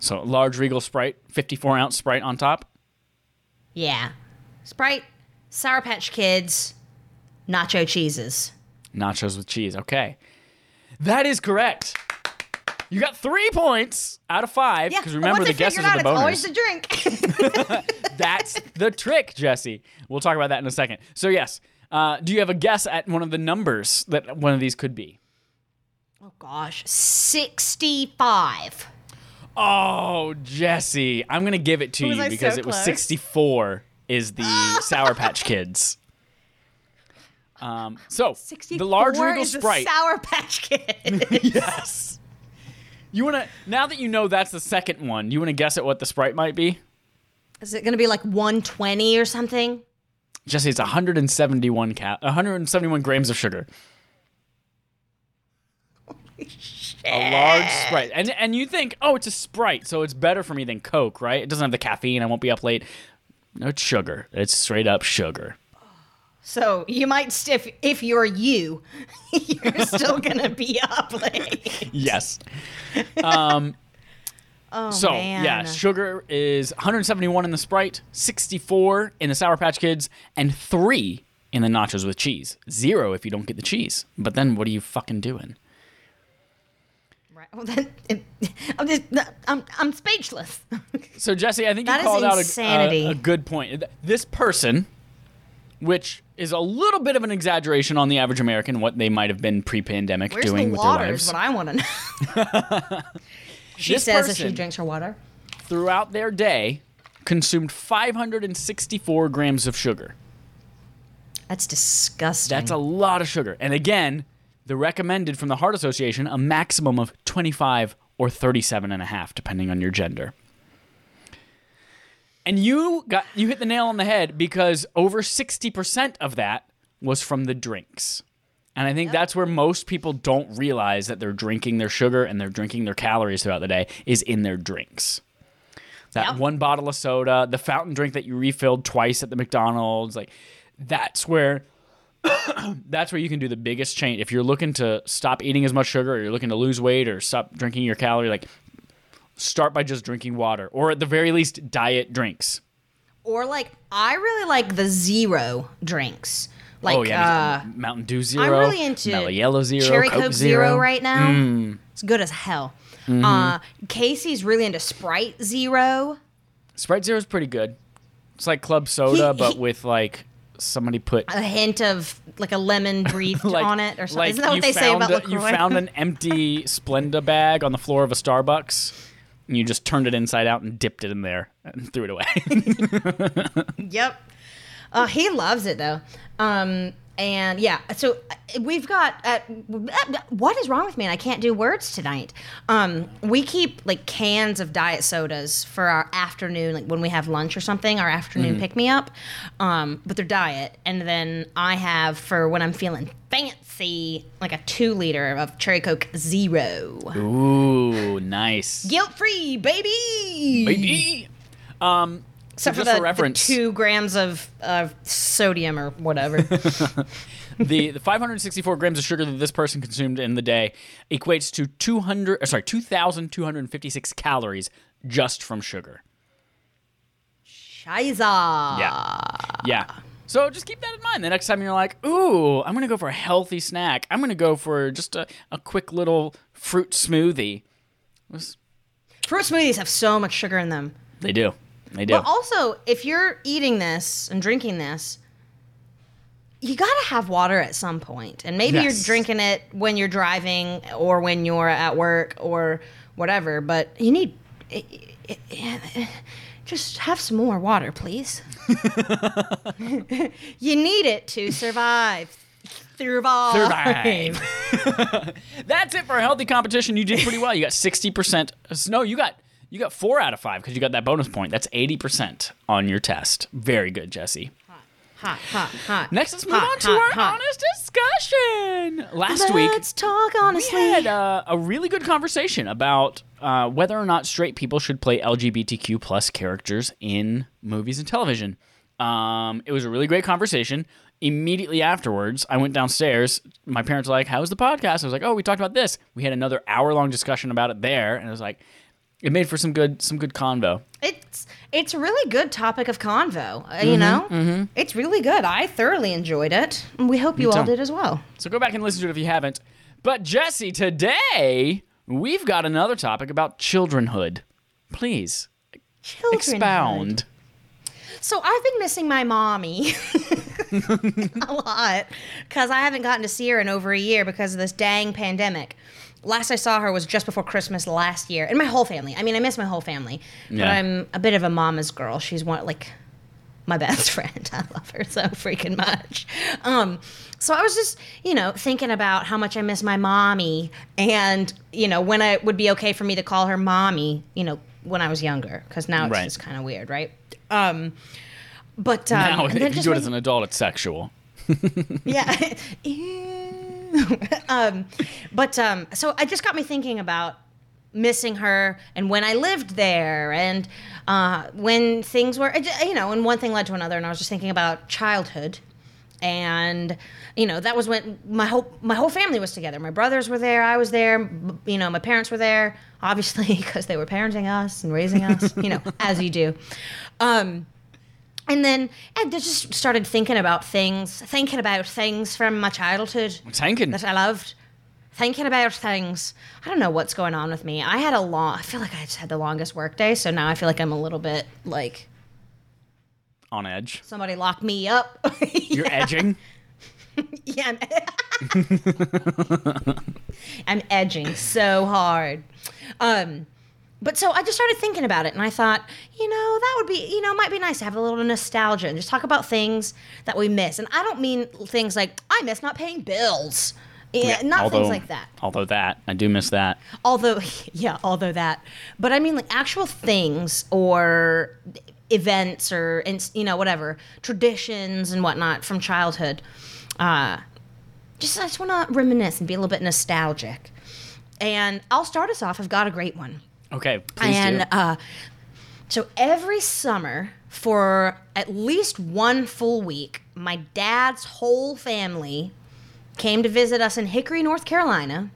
So large Regal Sprite, 54 ounce Sprite on top. yeah. Sprite, Sour Patch Kids, nacho cheeses. Nachos with cheese. Okay. That is correct. You got three points out of five. Yeah, Because but remember, the guesses figured are out the it's always the drink. (laughs) (laughs) That's the trick, Jesse. We'll talk about that in a second. So, yes. Uh, do you have a guess at one of the numbers that one of these could be? oh gosh, sixty-five. Oh, Jesse. I'm going to give it to you because so it was 64 is the (laughs) Sour Patch Kids. Um, so, the large 64 Regal Sprite. Sour Patch Kid. (laughs) yes. You want to now that you know that's the second one, you want to guess at what the Sprite might be? is it going to be like one twenty or something? Jesse, it's 171 cal- 171 grams of sugar. A large Sprite. And and you think, "Oh, it's a Sprite, so it's better for me than Coke, right? It doesn't have the caffeine, I won't be up late." No, it's sugar. It's straight up sugar. So you might stiff if you're you, (laughs) you're still gonna be up late. Yes. (laughs) Um Oh So man. yeah, sugar is 171 in the Sprite, 64 in the Sour Patch Kids, and three in the nachos with cheese. Zero if you don't get the cheese. But then what are you fucking doing? Right. Well, then, it, I'm just I'm I'm speechless. So Jesse, I think That you called out a, a, a good point. This person, which is a little bit of an exaggeration on the average American, what they might have been pre-pandemic Where's doing the with water? their Is lives. what I want to know. (laughs) she This says that she person- drinks her water. Throughout their day, consumed 564 grams of sugar. That's disgusting. That's a lot of sugar. And again, the recommended from the Heart Association a maximum of 25 or 37 and a half depending on your gender. And you got you hit the nail on the head because over 60% of that was from the drinks. And I think that's where most people don't realize that they're drinking their sugar and they're drinking their calories throughout the day is in their drinks. That Yep. one bottle of soda, the fountain drink that you refilled twice at the McDonald's, like that's where (coughs) that's where you can do the biggest change. If you're looking to stop eating as much sugar, or you're looking to lose weight, or stop drinking your calorie, like start by just drinking water, or at the very least, diet drinks. or like I really like the zero drinks. Like oh yeah, uh, Mountain Dew Zero. I'm really into Mellow Yellow Zero, Cherry Coke, Coke Zero, right now. Mm. It's good as hell. Mm-hmm. Uh, Casey's really into Sprite Zero. Sprite Zero is pretty good. It's like club soda, He- but he- with like somebody put A hint of like a lemon (laughs) breathed like on it or something. Like Isn't that what they say about a- You found an (laughs) empty Splenda bag on the floor of a Starbucks. And you just turned it inside out and dipped it in there and threw it away. (laughs) Yep. Uh, he loves it though. Um, and yeah, so uh, we've got. Uh, what is wrong with me? And I can't do words tonight. Um, we keep like cans of diet sodas for our afternoon, like when we have lunch or something, our afternoon pick me up. Um, but they're diet, and then I have for when I'm feeling fancy, like a two liter of Cherry Coke Zero, Ooh, nice. guilt free, baby. Baby. Um, Except so for the, for reference, the two grams of, of sodium or whatever. (laughs) the, the 564 grams of sugar that this person consumed in the day equates to 200, uh, sorry, 2,256 calories just from sugar. Shiza. Yeah. Yeah. So just keep that in mind. The next time you're like, ooh, I'm going to go for a healthy snack. I'm going to go for just a, a quick little fruit smoothie. Fruit smoothies have so much sugar in them. They do. They do. But also, if you're eating this and drinking this, you gotta have water at some point. And maybe Yes. you're drinking it when you're driving or when you're at work or whatever, but you need. Eh, eh, eh, just have some more water, please. (laughs) (laughs) you need it to survive. Survive. Survive. (laughs) That's it for a healthy competition. You did pretty well. You got 60%. No, you got you got 4 out of 5 cuz you got that bonus point. That's 80% on your test. Very good, Jesse. Hot, hot, hot. Next, let's move Hot, on to hot, our hot. honest discussion. Last week, Let's talk we honestly. had uh, a really good conversation about uh, whether or not straight people should play LGBTQ plus characters in movies and television. Um, it was a really great conversation. Immediately afterwards, I went downstairs. My parents were like, "How was the podcast?" I was like, "Oh, we talked about this." We had another hour long discussion about it there, and I was like, It made for some good some good convo. It's it's a really good topic of convo. Uh, you know, it's really good. I thoroughly enjoyed it. We hope you all did as well. So go back and listen to it if you haven't. But Jesse, today we've got another topic about childrenhood. Please Children. expound. So I've been missing my mommy (laughs) a lot because I haven't gotten to see her in over a year because of this dang pandemic. Last I saw her was just before Christmas last year, and my whole family. I mean, I miss my whole family, but I'm a bit of a mama's girl. She's one like my best (laughs) friend. I love her so freaking much. Um, so I was just, you know, thinking about how much I miss my mommy, and you know, when it would be okay for me to call her mommy, you know, when I was younger, because now it's Right. just kind of weird, right? Um, but um, Now, and if (laughs) you do it as an adult, it's sexual. (laughs) yeah. (laughs) Um, but um, so I just got me thinking about missing her and when I lived there and uh, when things were, you know, and one thing led to another, and I was just thinking about childhood. And you know that was when my whole my whole family was together. My brothers were there. I was there. You know, my parents were there, obviously (laughs) because they were parenting us and raising us. You know, as you do. Um, and then I just started thinking about things, thinking about things from my childhood Tanking. that I loved. Thinking about things. I don't know what's going on with me. I had a long. I feel like I just had the longest work day, so now I feel like I'm a little bit like On edge. somebody lock me up. (laughs) You're edging. (laughs) yeah, I'm, (laughs) I'm edging so hard. Um, but so I just started thinking about it, and I thought, you know, that would be, you know, it might be nice to have a little nostalgia and just talk about things that we miss. And I don't mean things like I miss not paying bills. Yeah, not although, things like that. Although that, I do miss that. Although, (laughs) yeah, although that, but I mean like actual things or events or you know whatever traditions and whatnot from childhood. Uh, just I just want to reminisce and be a little bit nostalgic. And I'll start us off. I've got a great one. Okay, please and do. uh, so every summer for at least one full week, my dad's whole family came to visit us in Hickory, North Carolina,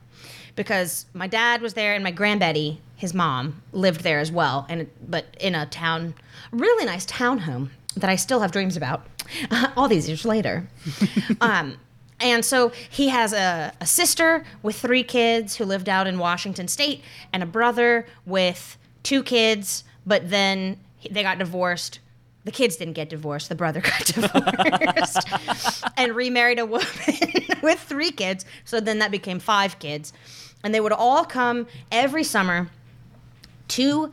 because my dad was there and my grandbetty, his mom, lived there as well, and but in a town, really nice townhome that I still have dreams about, (laughs) all these years later. (laughs) um, and so he has a, a sister with three kids who lived out in Washington State, and a brother with two kids, but then they got divorced. The kids didn't get divorced. The brother (laughs) got divorced (laughs) and remarried a woman (laughs) with three kids. So then that became five kids. And they would all come every summer to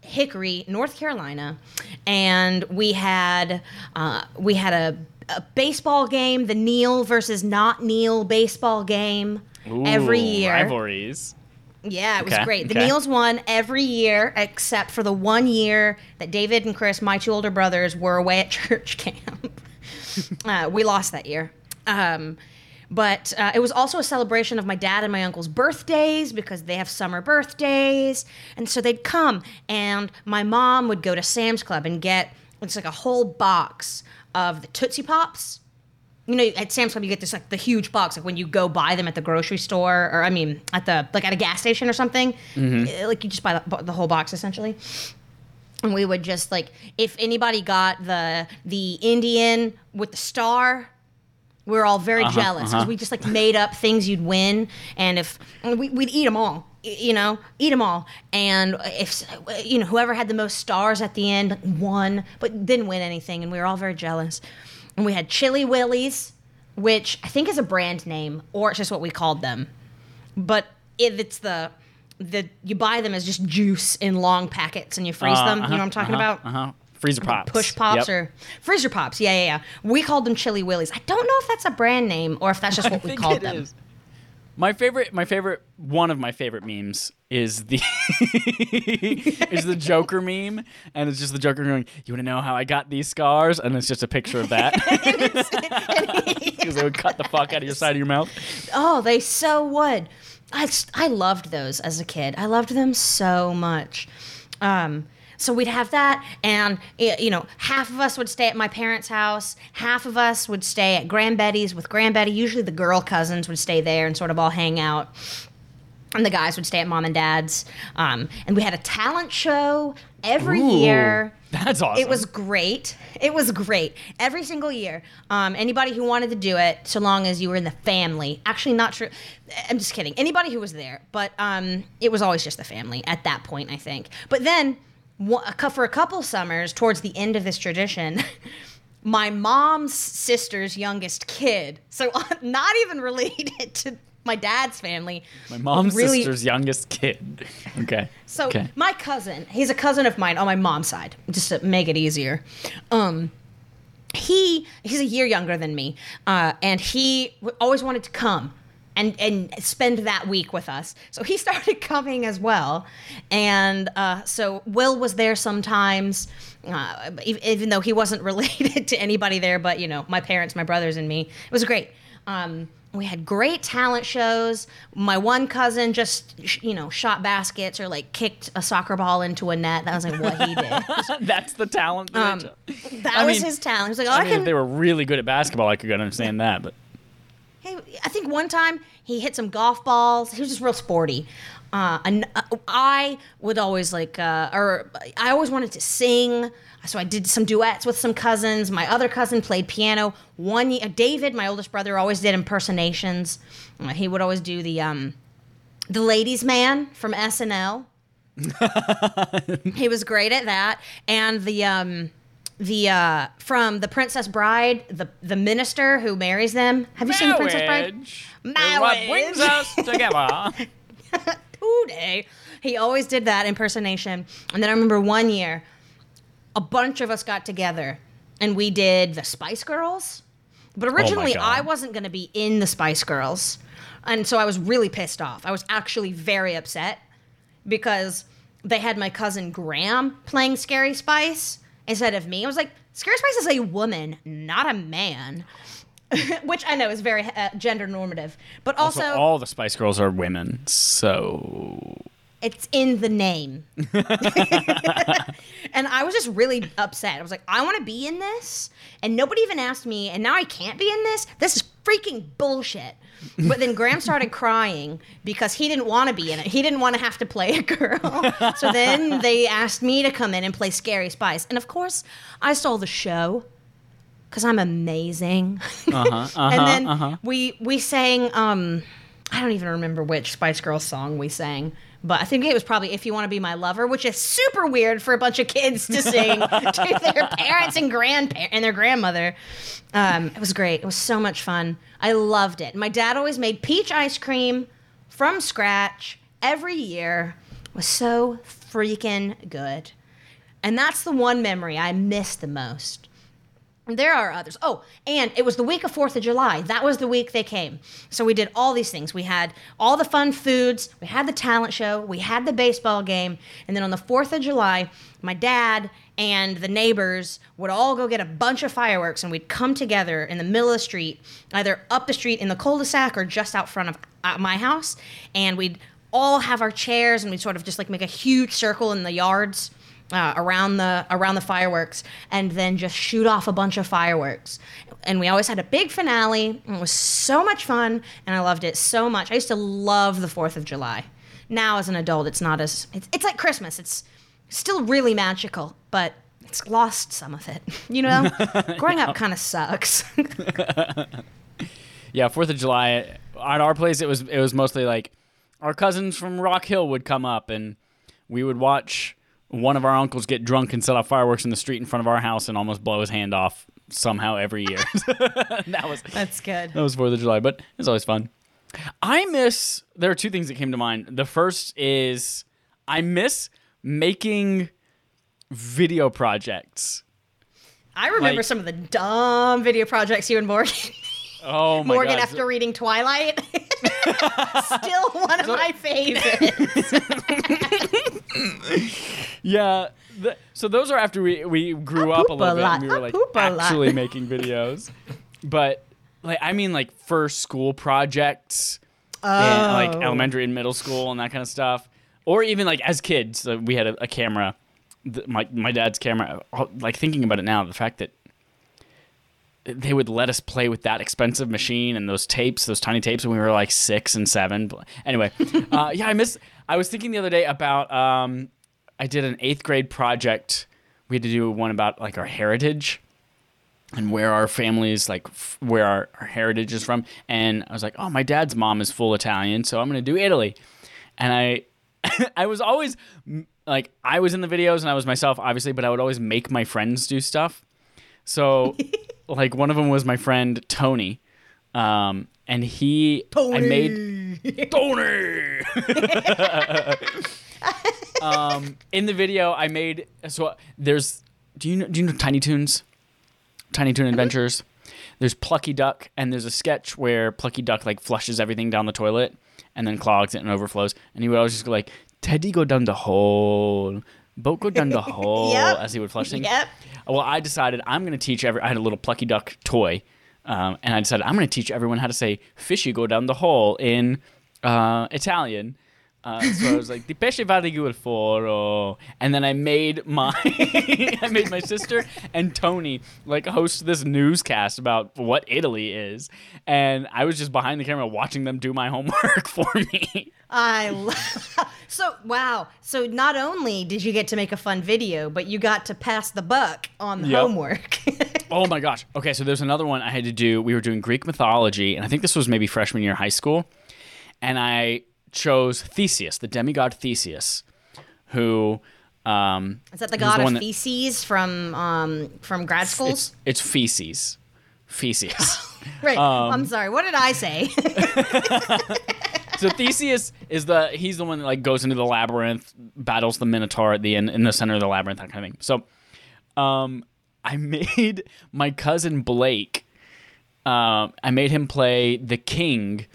Hickory, North Carolina, and we had uh, we had a, a baseball game, the Neal versus not Neal baseball game every year. Rivalries. Yeah, it was Okay, great. The okay. Neals won every year except for the one year that David and Chris, my two older brothers, were away at (laughs) church camp. uh, we lost that year. Um, but uh, it was also a celebration of my dad and my uncle's birthdays because they have summer birthdays. And so they'd come, and my mom would go to Sam's Club and get it's like a whole box of the Tootsie Pops you know, at Sam's Club, you get this like the huge box, like when you go buy them at the grocery store, or I mean, at the like at a gas station or something. eh, Like you just buy the, the whole box essentially. And we would just like, if anybody got the the Indian with the star, we were all very jealous because uh-huh. we just like made up things you'd win, and if and we, we'd eat them all, you know, eat them all, and if you know whoever had the most stars at the end won, but didn't win anything, and we were all very jealous. And we had Chili Willies, which I think is a brand name, or it's just what we called them. But if it's the the you buy them as just juice in long packets and you freeze them. You know what I'm talking uh-huh, about? Uh huh. Freezer pops. Push pops Yep. or freezer pops. Yeah, yeah, yeah. We called them Chili Willies. I don't know if that's a brand name or if that's just what we (laughs) called them. is. My favorite, my favorite, one of my favorite memes is the (laughs) is the Joker meme, and it's just the Joker going, "You want to know how I got these scars?" And it's just a picture of that because they would cut the fuck out of your side of your mouth. Oh, they so would. I I loved those as a kid. I loved them so much. Um, so we'd have that, and you know, half of us would stay at my parents' house. Half of us would stay at Grandbetty's with Grandbetty. Usually, the girl cousins would stay there and sort of all hang out. and the guys would stay at mom and dad's. Um, and we had a talent show every Ooh, year. That's awesome. It was great. It was great every single year. Um, anybody who wanted to do it, so long as you were in the family. Actually, not true. I'm just kidding. Anybody who was there, but um, it was always just the family at that point, I think. But then, wa- a cou- for a couple summers, towards the end of this tradition. (laughs) My mom's sister's youngest kid, so (laughs) not even related to my dad's family. my mom's really- sister's youngest kid. (laughs) Okay. So okay. my cousin, he's a cousin of mine on my mom's side, just to make it easier. Um, he he's a year younger than me, uh, and he always wanted to come and and spend that week with us. So he (laughs) started coming as well, and uh, so Will was there sometimes. Uh, even though he wasn't (laughs) related to anybody there, but you know, my parents, my brothers, and me, it was great. Um, we had great talent shows. My one cousin just, sh- you know, shot baskets or like kicked a soccer ball into a net. That was like what he did. (laughs) That's the talent. that Um, That was mean- his talent. He was like, oh, I I, mean, can. if they were really good at basketball, I could understand that. But Hey, I think one time he hit some golf balls. He was just real sporty. Uh, and uh, I would always like, uh, or I always wanted to sing. So I did some duets with some cousins. My other cousin played piano. One, David, my oldest brother, always did impersonations. Uh, he would always do the um, the ladies' man from SNL. (laughs) he was great at that, and the um, the uh, from the Princess Bride, the the minister who marries them. Have you seen the Princess Bride? Marriage what brings us (laughs) together. (laughs) Today. He always did that impersonation. And then I remember one year, a bunch of us got together and we did the Spice Girls. But originally, God. I wasn't going to be in the Spice Girls. And so I was really pissed off. I was actually very upset because they had my cousin Graham playing Scary Spice instead of me. I was like, Scary Spice is a woman, not a man. (laughs) Which I know is very uh, gender normative. But also, so all the Spice Girls are women, so it's in the name. (laughs) and I was just really upset. I was like, I want to be in this. And nobody even asked me. And now I can't be in this. This is freaking bullshit. But then Graham started crying because he didn't want to be in it. He didn't want to have to play a girl. (laughs) So then they asked me to come in and play Scary Spice. And of course, I stole the show because I'm amazing. uh-huh, (laughs) uh-huh, and then uh-huh. we we sang um I don't even remember which Spice Girls song we sang. But I think it was probably "If You Want to Be My Lover," which is super weird for a bunch of kids to sing (laughs) to their parents and grandparents and their grandmother. Um, it was great. It was so much fun. I loved it. My dad always made peach ice cream from scratch every year. It was so freaking good. And that's the one memory I miss the most. There are others. Oh, and it was the week of 4th of July. That was the week they came. So we did all these things. We had all the fun foods, we had the talent show, we had the baseball game, and then on the 4th of July, my dad and the neighbors would all go get a bunch of fireworks and we'd come together in the middle of the street, either up the street in the cul-de-sac or just out front of my house, and we'd all have our chairs and we'd sort of just like make a huge circle in the yards uh, around the around the fireworks and then just shoot off a bunch of fireworks. And we always had a big finale. And it was so much fun, and I loved it so much. I used to love the Fourth of July. Now, as an adult, it's not as it's, it's like Christmas. It's still really magical, but it's lost some of it. (laughs) You know, (laughs) growing up kind of sucks. (laughs) Yeah, Fourth of July at our place, it was it was mostly like our cousins from Rock Hill would come up and we would watch one of our uncles get drunk and set off fireworks in the street in front of our house and almost blow his hand off somehow every year. (laughs) that was That's good. that was Fourth of July, but it's always fun. I miss. There are two things that came to mind. The first is I miss making video projects. I remember Like- some of the dumb video projects you and Morgan (laughs) Oh my Morgan god! after reading Twilight. (laughs) Still one of my favorites. (laughs) Yeah. The, so those are after we we grew I up a little a bit and we were I like poop a lot. actually (laughs) making videos. But like I mean like first school projects and like Oh. elementary and middle school and that kind of stuff. Or even like as kids, uh, we had a, a camera, th- my my dad's camera. uh, Like thinking about it now, the fact that they would let us play with that expensive machine and those tapes, those tiny tapes, when we were like six and seven. Anyway, (laughs) uh, yeah, I miss. I was thinking the other day about. Um, I did an eighth grade project. We had to do one about like our heritage and where our families like f- where our, our heritage is from and i was like oh my dad's mom is full italian so i'm going to do italy and i (laughs) i was always like i was in the videos and i was myself obviously but i would always make my friends do stuff so (laughs) like one of them was my friend tony um, and he i made tony (laughs) um, in the video i made so there's do you know do you know tiny toons Tiny Toon Adventures. There's Plucky Duck, and there's a sketch where Plucky Duck like flushes everything down the toilet and then clogs it and overflows. And he would always just go like, "Teddy go down the hole, boat go down the (laughs) hole," Yep. as he would flush things. Yep. Well, I decided I'm going to teach every. I had a little Plucky Duck toy, um, and I decided I'm going to teach everyone how to say "fishy go down the hole" in uh, Italian. Uh, so I was like, "Di pesce va di giù al foro," and then I made my (laughs) I made my sister and Tony like host this newscast about what Italy is, and I was just behind the camera watching them do my homework (laughs) for me. I love. (laughs) So wow. So not only did you get to make a fun video, but you got to pass the buck on the Yep. homework. Oh my gosh. Okay, so there's another one I had to do. We were doing Greek mythology, and I think this was maybe freshman year high school. And I chose Theseus, the demigod Theseus, who um, Is that the god one of that- feces from um from grad schools? It's, it's feces. Feces. (laughs) right. um, I'm sorry. What did I say? (laughs) so Theseus is the he's the one that like goes into the labyrinth, battles the Minotaur at the end in the center of the labyrinth, that kind of thing. So, um, I (laughs) made my cousin Blake. Um, I made him play the king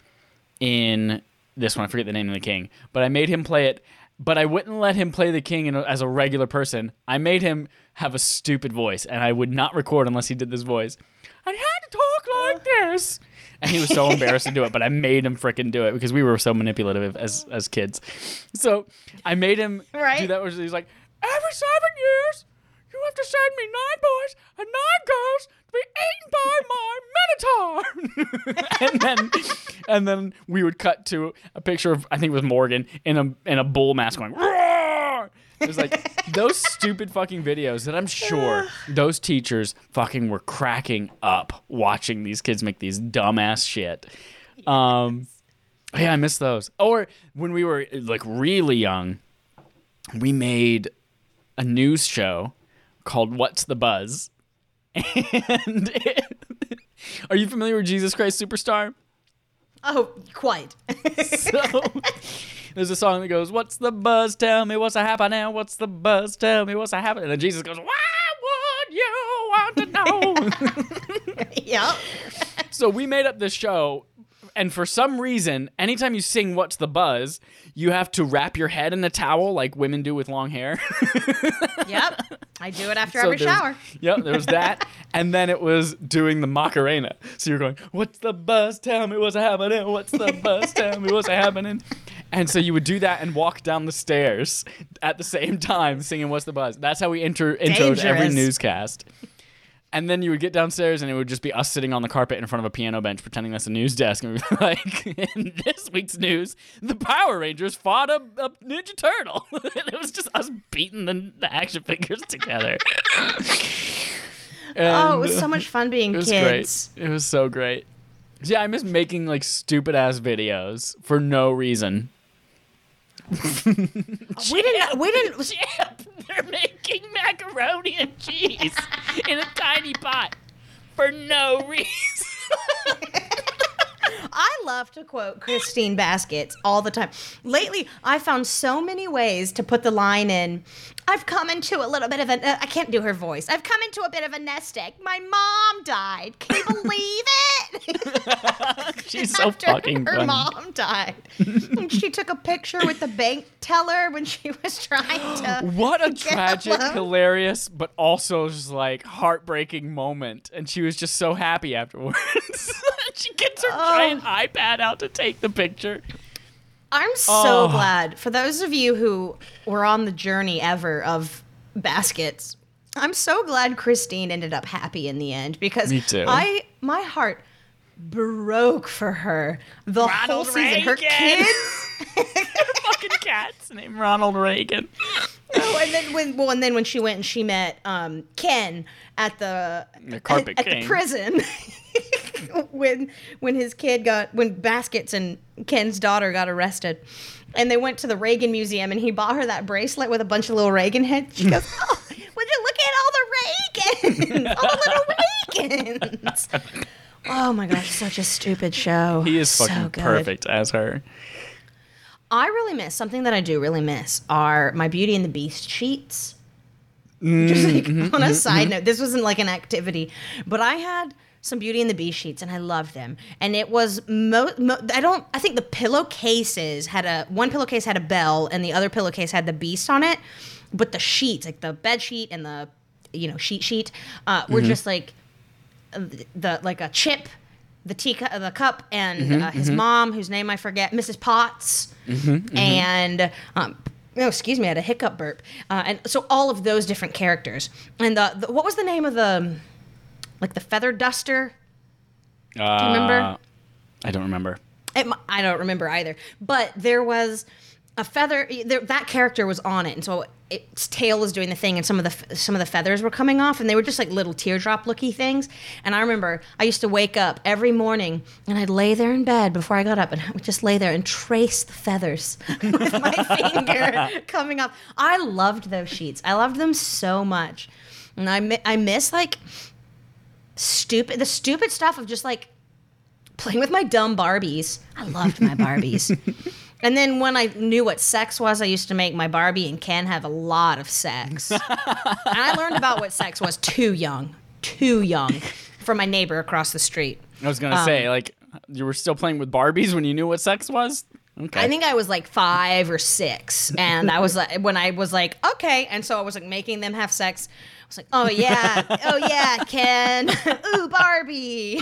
in this one. I forget the name of the king, but I made him play it. But I wouldn't let him play the king in a, as a regular person. I made him have a stupid voice, and I would not record unless he did this voice. I had to talk like this, and he was so (laughs) embarrassed to do it. But I made him frickin' do it because we were so manipulative as as kids. So I made him do that. Where he's like, every seven years, you have to send me nine boys and nine girls to be eaten by my minotaur. (laughs) and then, and then we would cut to a picture of I think it was Morgan in a in a bull mask going. Roar! It was like (laughs) those stupid fucking videos that I'm sure those teachers fucking were cracking up watching these kids make these dumbass shit. Um, yeah, I miss those. Or when we were like really young, we made a news show called What's the Buzz? And it- (laughs) are you familiar with Jesus Christ Superstar? oh, quite. So there's a song that goes, What's the buzz? Tell me what's happening. What's the buzz? Tell me what's happening. And then Jesus goes, Why would you want to know? (laughs) yep. so we made up this show. And for some reason, anytime you sing What's the Buzz, you have to wrap your head in a towel like women do with long hair. (laughs) Yep. I do it after So every shower. (laughs) Yep, there was that. and then it was doing the Macarena. So you're going, What's the buzz? Tell me what's happening. What's the buzz? Tell me what's happening. And so you would do that and walk down the stairs at the same time singing What's the Buzz. That's how we enter introed every newscast. And then you would get downstairs and it would just be us sitting on the carpet in front of a piano bench pretending that's a news desk. And we'd be (laughs) like, in this week's news, the Power Rangers fought a, a Ninja Turtle. (laughs) and it was just us beating the, the action figures together. (laughs) oh, it was so much fun being It was kids. great. It was so great. Yeah, I miss making like stupid ass videos for no reason. We didn't. We didn't. Chip, they're making macaroni and cheese in a tiny pot for no reason. (laughs) I love to quote Christine Baskets all the time. Lately, I found so many ways to put the line in. I've come into a little bit of a. Uh, I can't do her voice. I've come into a bit of a nest egg. My mom died. Can you believe it? (laughs) She's so After fucking her funny. mom died, and she took a picture with the bank teller when she was trying to. (gasps) What a tragic, loan. hilarious, but also just like heartbreaking moment. And she was just so happy afterwards. (laughs) she gets her Oh. giant iPad out to take the picture. I'm so Oh. glad for those of you who were on the journey ever of baskets. I'm so glad Christine ended up happy in the end because Me too. I my heart broke for her the whole Ronald season. Her Reagan. kids. (laughs) Fucking cat's named Ronald Reagan. oh, and then when well, and then when she went and she met um, Ken at the The carpet at, at the prison. (laughs) (laughs) when when his kid got when Baskets and Ken's daughter got arrested, and they went to the Reagan Museum, and he bought her that bracelet with a bunch of little Reagan heads. She goes, (laughs) "Oh, would you look at all the Reagans, (laughs) all the little Reagans." Oh my gosh, such a stupid show. He is So fucking good. perfect as her. I really miss something that I do really miss are my Beauty and the Beast sheets. Just like Mm-hmm, on a side note, this wasn't like an activity, but I had some Beauty and the Beast sheets and I loved them. And it was mo-, mo- I don't I think the pillowcases had a one pillowcase had a bell and the other pillowcase had the beast on it, but the sheets like the bed sheet and the you know sheet sheet uh, were just like the like a chip, the tea cu- the cup, and uh, his mom, whose name I forget, Mrs. Potts, and um, no, excuse me, I had a hiccup burp, uh, and so all of those different characters, and the, the what was the name of the like the feather duster? Do you remember? Uh, I don't remember. It, I don't remember either, but there was a feather. There, that character was on it, and so its tail was doing the thing, and some of the some of the feathers were coming off, and they were just like little teardrop looky things. And I remember I used to wake up every morning, and I'd lay there in bed before I got up, and I would just lay there and trace the feathers (laughs) with my (laughs) finger coming up. I loved those sheets. I loved them so much, and I mi- I miss like stupid the stupid stuff of just like playing with my dumb Barbies. I loved my Barbies. (laughs) and then when I knew what sex was, I used to make my Barbie and Ken have a lot of sex. (laughs) and I learned about what sex was too young, too young from my neighbor across the street. I was gonna Um, say like you were still playing with Barbies when you knew what sex was. Okay. I think I was like five or six, and I was like, when I was like, okay, and so I was like making them have sex. Was like, oh yeah, oh yeah, Ken, (laughs) ooh Barbie.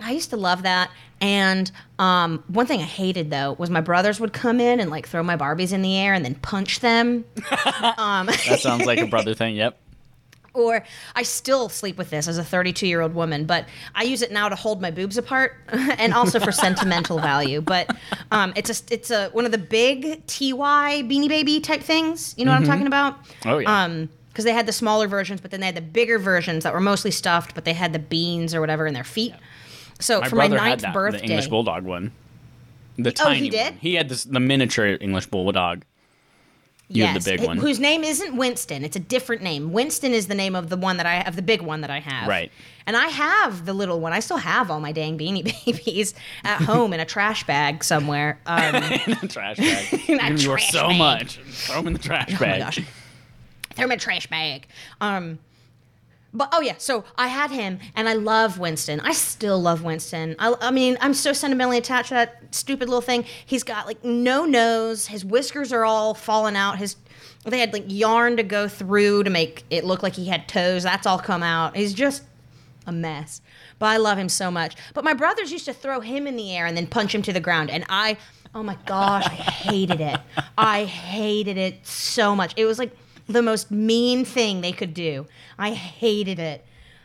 I used to love that. And um, one thing I hated though was my brothers would come in and like throw my Barbies in the air and then punch them. (laughs) um, that sounds like a brother thing. Yep. or I still sleep with this as a 32 year old woman, but I use it now to hold my boobs apart (laughs) and also for sentimental value. But um, it's a it's a one of the big TY Beanie Baby type things. You know what I'm talking about? Oh, yeah. Because they had the smaller versions, but then they had the bigger versions that were mostly stuffed, but they had the beans or whatever in their feet. So My for my ninth that, birthday, the English bulldog one. The Oh, he did? one. He had this the miniature English bulldog. You had the big one. whose name isn't Winston. It's a different name. Winston is the name of the one that I of the big one that I have. Right. And I have the little one. I still have all my dang beanie (laughs) babies at home in a trash bag somewhere. (laughs) Um, in the trash bag. (laughs) In a you trash so bag. much. Throw them in the trash oh my bag. gosh. Throw him in a trash bag. Um, but oh yeah, so I had him, and I love Winston. I still love Winston. I, I mean, I'm so sentimentally attached to that stupid little thing. He's got like no nose. His whiskers are all falling out. His they had like yarn to go through to make it look like he had toes. That's all come out. He's just a mess. But I love him so much. But my brothers used to throw him in the air and then punch him to the ground. And I, oh my gosh, I hated it. I hated it so much. It was like the most mean thing they could do. I hated it.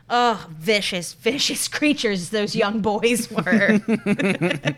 Oh, vicious, vicious (laughs) creatures those young boys were. (laughs)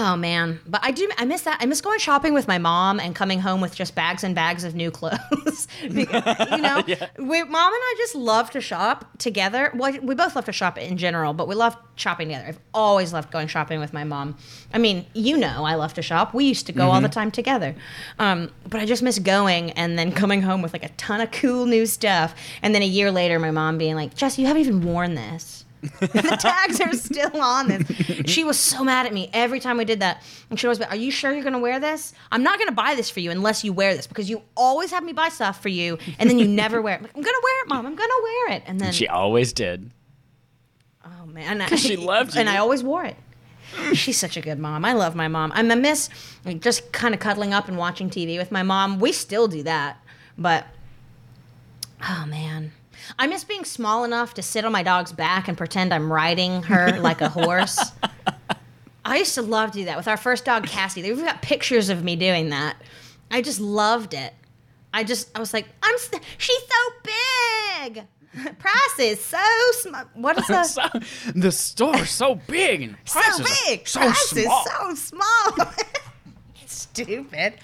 Oh man, but I do. I miss that. I miss going shopping with my mom and coming home with just bags and bags of new (laughs) clothes. Because, you know, (laughs) we, mom and I just love to shop together. Well, we both love to shop in general, but we love shopping together. I've always loved going shopping with my mom. I mean, you know, I love to shop. We used to go all the time together. Um, but I just miss going and then coming home with like a ton of cool new stuff, and then a year later, my mom being like, "Jess, you haven't even worn this." (laughs) the tags are still on this. (laughs) She was so mad at me every time we did that. And she'd always be, Are you sure you're going to wear this? I'm not going to buy this for you unless you wear this because you always have me buy stuff for you and then you (laughs) never wear it. I'm, like, I'm going to wear it, Mom. I'm going to wear it. And then, She always did. oh man. she loved it. And. I always wore it. She's such a good mom. I love my mom. I'm a miss like, just kind of cuddling up and watching TV with my mom. We still do that. But, oh man. I miss being small enough to sit on my dog's back and pretend I'm riding her like a horse. (laughs) I used to love to do that with our first dog, Cassie. We've got pictures of me doing that. I just loved it. I just I was like, I'm st- she's so big. (laughs) Price is so small. What is (laughs) that? So- the store so big and so prices big. so Price small. is so small. Stupid.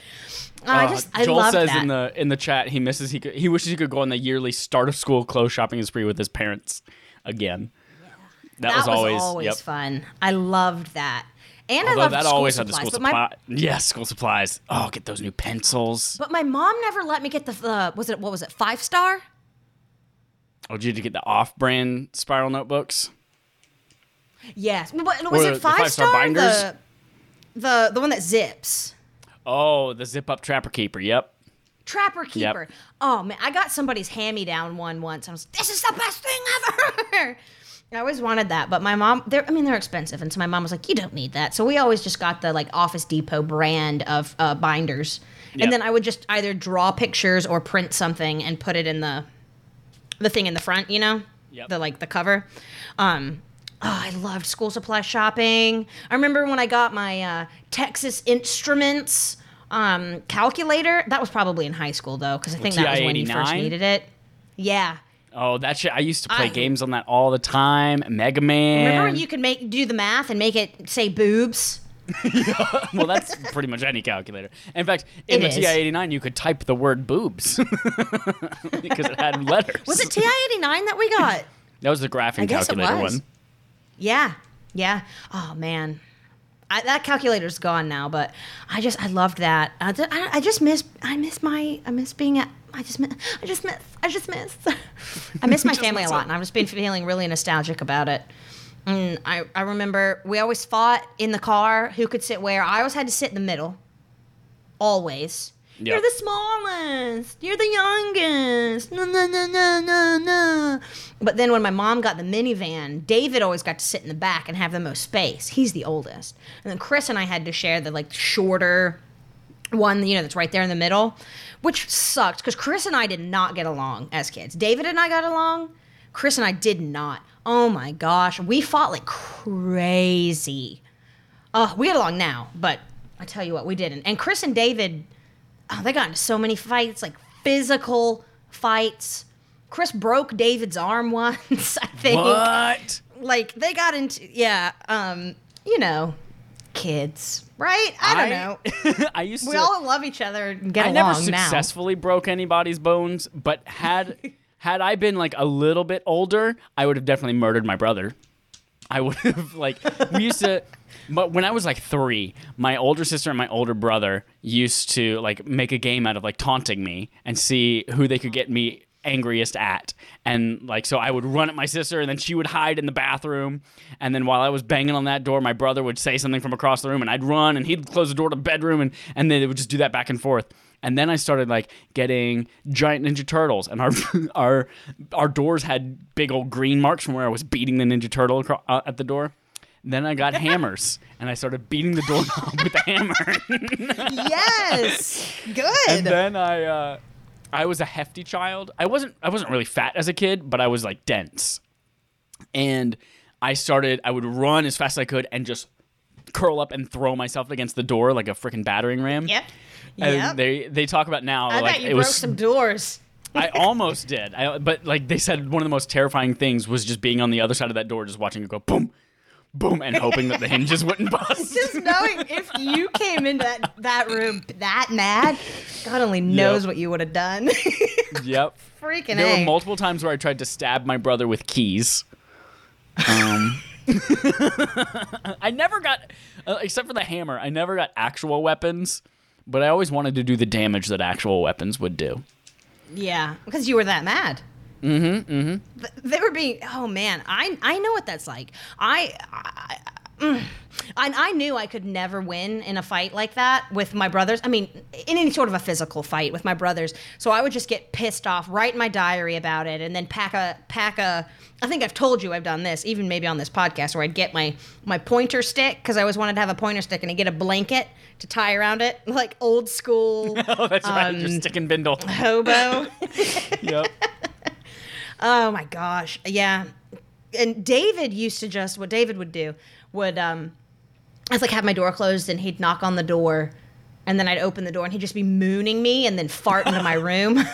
Oh, I Uh, just I Joel love says that. in the in the chat he misses he could he wishes he could go on the yearly start of school clothes shopping spree with his parents again. That, that was always, yep. fun. I loved that. And I Although loved that school always had the school supply. Yes, school supplies. Oh, get those new pencils. but my mom never let me get the uh, was it what was it five star? Oh, did you get the off-brand spiral notebooks? Yes. What, was Or it five five-star star? binders? The, the the one that zips. Oh, the zip up trapper keeper. Yep. Trapper Keeper. Oh man, I got somebody's hand me down one once. I was, like, this is the best thing ever. (laughs) I always wanted that, but my mom, they're, I mean, they're expensive, and so my mom was like, you don't need that. So we always just got the like Office Depot brand of uh, binders, Yep. and then I would just either draw pictures or print something and put it in the the thing in the front, you know, Yep. the like the cover. Um, oh, I loved school supply shopping. I remember when I got my uh, Texas Instruments um, calculator. That was probably in high school though, because I think that was when you first needed it. Yeah. Oh, that shit. I used to play I- games on that all the time. Mega Man. Remember when you could make do the math and make it say boobs? (laughs) well, that's pretty much any calculator. In fact, in It the. TI-89, you could type the word boobs (laughs) because it had letters. (laughs) Was it TI eighty nine that we got? That was the graphing calculator one. Yeah, yeah. Oh man, I, that calculator's gone now, but I just I loved that. I, I, I just miss I miss my I miss being at I just miss I just miss I just miss (laughs) I miss my (laughs) family a lot, and I've just been feeling really nostalgic about it. And I I remember we always fought in the car who could sit where. I always had to sit in the middle. Always. You're the smallest. You're the youngest. No, no, no, no, no, no. But then when my mom got the minivan, David always got to sit in the back and have the most space. He's the oldest. And then Chris and I had to share the like shorter one, you know, that's right there in the middle, which sucked because Chris and I did not get along as kids. David and I got along. Chris and I did not. Oh my gosh. We fought like crazy. Oh, we get along now, but I tell you what, we didn't. And Chris and David, oh, they got into so many fights, like physical fights. Chris broke David's arm (laughs) once, I think. What? Like they got into yeah, um, you know, kids, right? I don't know. (laughs) I used We to. We all love each other and get I along never now. successfully broke anybody's bones, but had (laughs) had I been like a little bit older, I would have definitely murdered my brother. I would have like we used to but when I was like 3, my older sister and my older brother used to like make a game out of like taunting me and see who they could get me angriest at. And like so I would run at my sister and then she would hide in the bathroom and then while I was banging on that door my brother would say something from across the room and I'd run and he'd close the door to the bedroom and and then it would just do that back and forth. And then I started like getting giant Ninja Turtles, and our (laughs) our our doors had big old green marks from where I was beating the Ninja Turtle uh, at the door. Then I got hammers, and I started beating the doorknob (laughs) with a hammer. yes, good. and then I uh, I was a hefty child. I wasn't I wasn't really fat as a kid, but I was like dense. And I started I would run as fast as I could and just curl up and throw myself against the door like a freaking battering ram. yep. And Yep. they they talk about now I like bet you it broke was some doors. (laughs) I almost did. I, but like they said, one of the most terrifying things was just being on the other side of that door, just watching it go boom, boom, and hoping that the (laughs) hinges wouldn't bust. Just knowing if you came into that, that room that mad, God only knows Yep. what you would have done. (laughs) yep. Freaking There A. were multiple times where I tried to stab my brother with keys. Um, (laughs) I never got, uh, except for the hammer, I never got actual weapons, but I always wanted to do the damage that actual weapons would do. Yeah, because you were that mad. Mm-hmm. Mm-hmm. They were being. Oh man, I I know what that's like. I. I mm. and I knew I could never win in a fight like that with my brothers. I mean, in any sort of a physical fight with my brothers. So I would just get pissed off, write in my diary about it, and then pack a pack a. I think I've told you I've done this, even maybe on this podcast, where I'd get my my pointer stick because I always wanted to have a pointer stick, and I get a blanket to tie around it, (laughs) like old school (laughs) Oh, that's right. You're Um, sticking bindle. hobo. (laughs) yep. Oh my gosh. Yeah. And David used to just what David would do would um I'd like have my door closed and he'd knock on the door and then I'd open the door and he'd just be mooning me and then fart into my room. (laughs)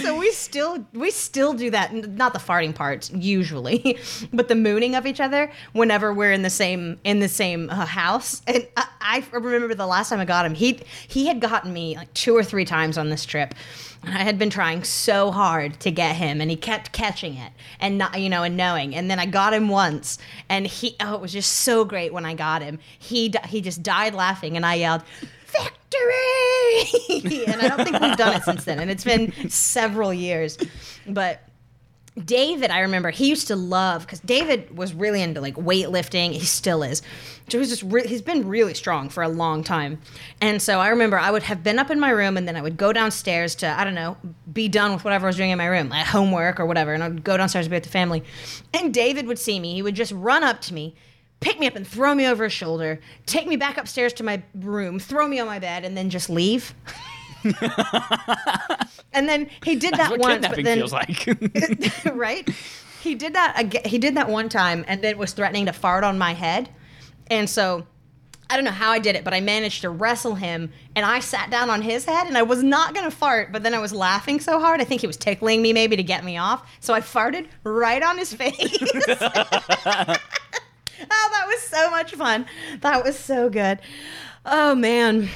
so we still we still do that not the farting parts usually (laughs) but the mooning of each other whenever we're in the same in the same uh, house. And I, I remember the last time i got him he he had gotten me like two or three times on this trip. I had been trying so hard to get him and he kept catching it and not you know and knowing. And then i got him once and he oh it was just so great when i got him. He he just died laughing and i yelled victory (laughs) and i don't think we've done it since then and it's been several years. But david i remember he used to love because david was really into like weightlifting. He still is. So he's just re- he's been really strong for a long time. And so i remember i would have been up in my room and then i would go downstairs to i don't know be done with whatever i was doing in my room like homework or whatever and i'd go downstairs to be with the family. And david would see me. He would just run up to me pick me up and throw me over his shoulder, take me back upstairs to my room, throw me on my bed, and then just leave. (laughs) and then he did that That's what once, but then feels like. (laughs) right? He did that again. He did that one time, and then was threatening to fart on my head, and so. I don't know how I did it, but I managed to wrestle him and I sat down on his head and I was not going to fart, but then I was laughing so hard. I think he was tickling me maybe to get me off. So I farted right on his (laughs) face. (laughs) Oh, that was so much fun. That was so good. Oh man.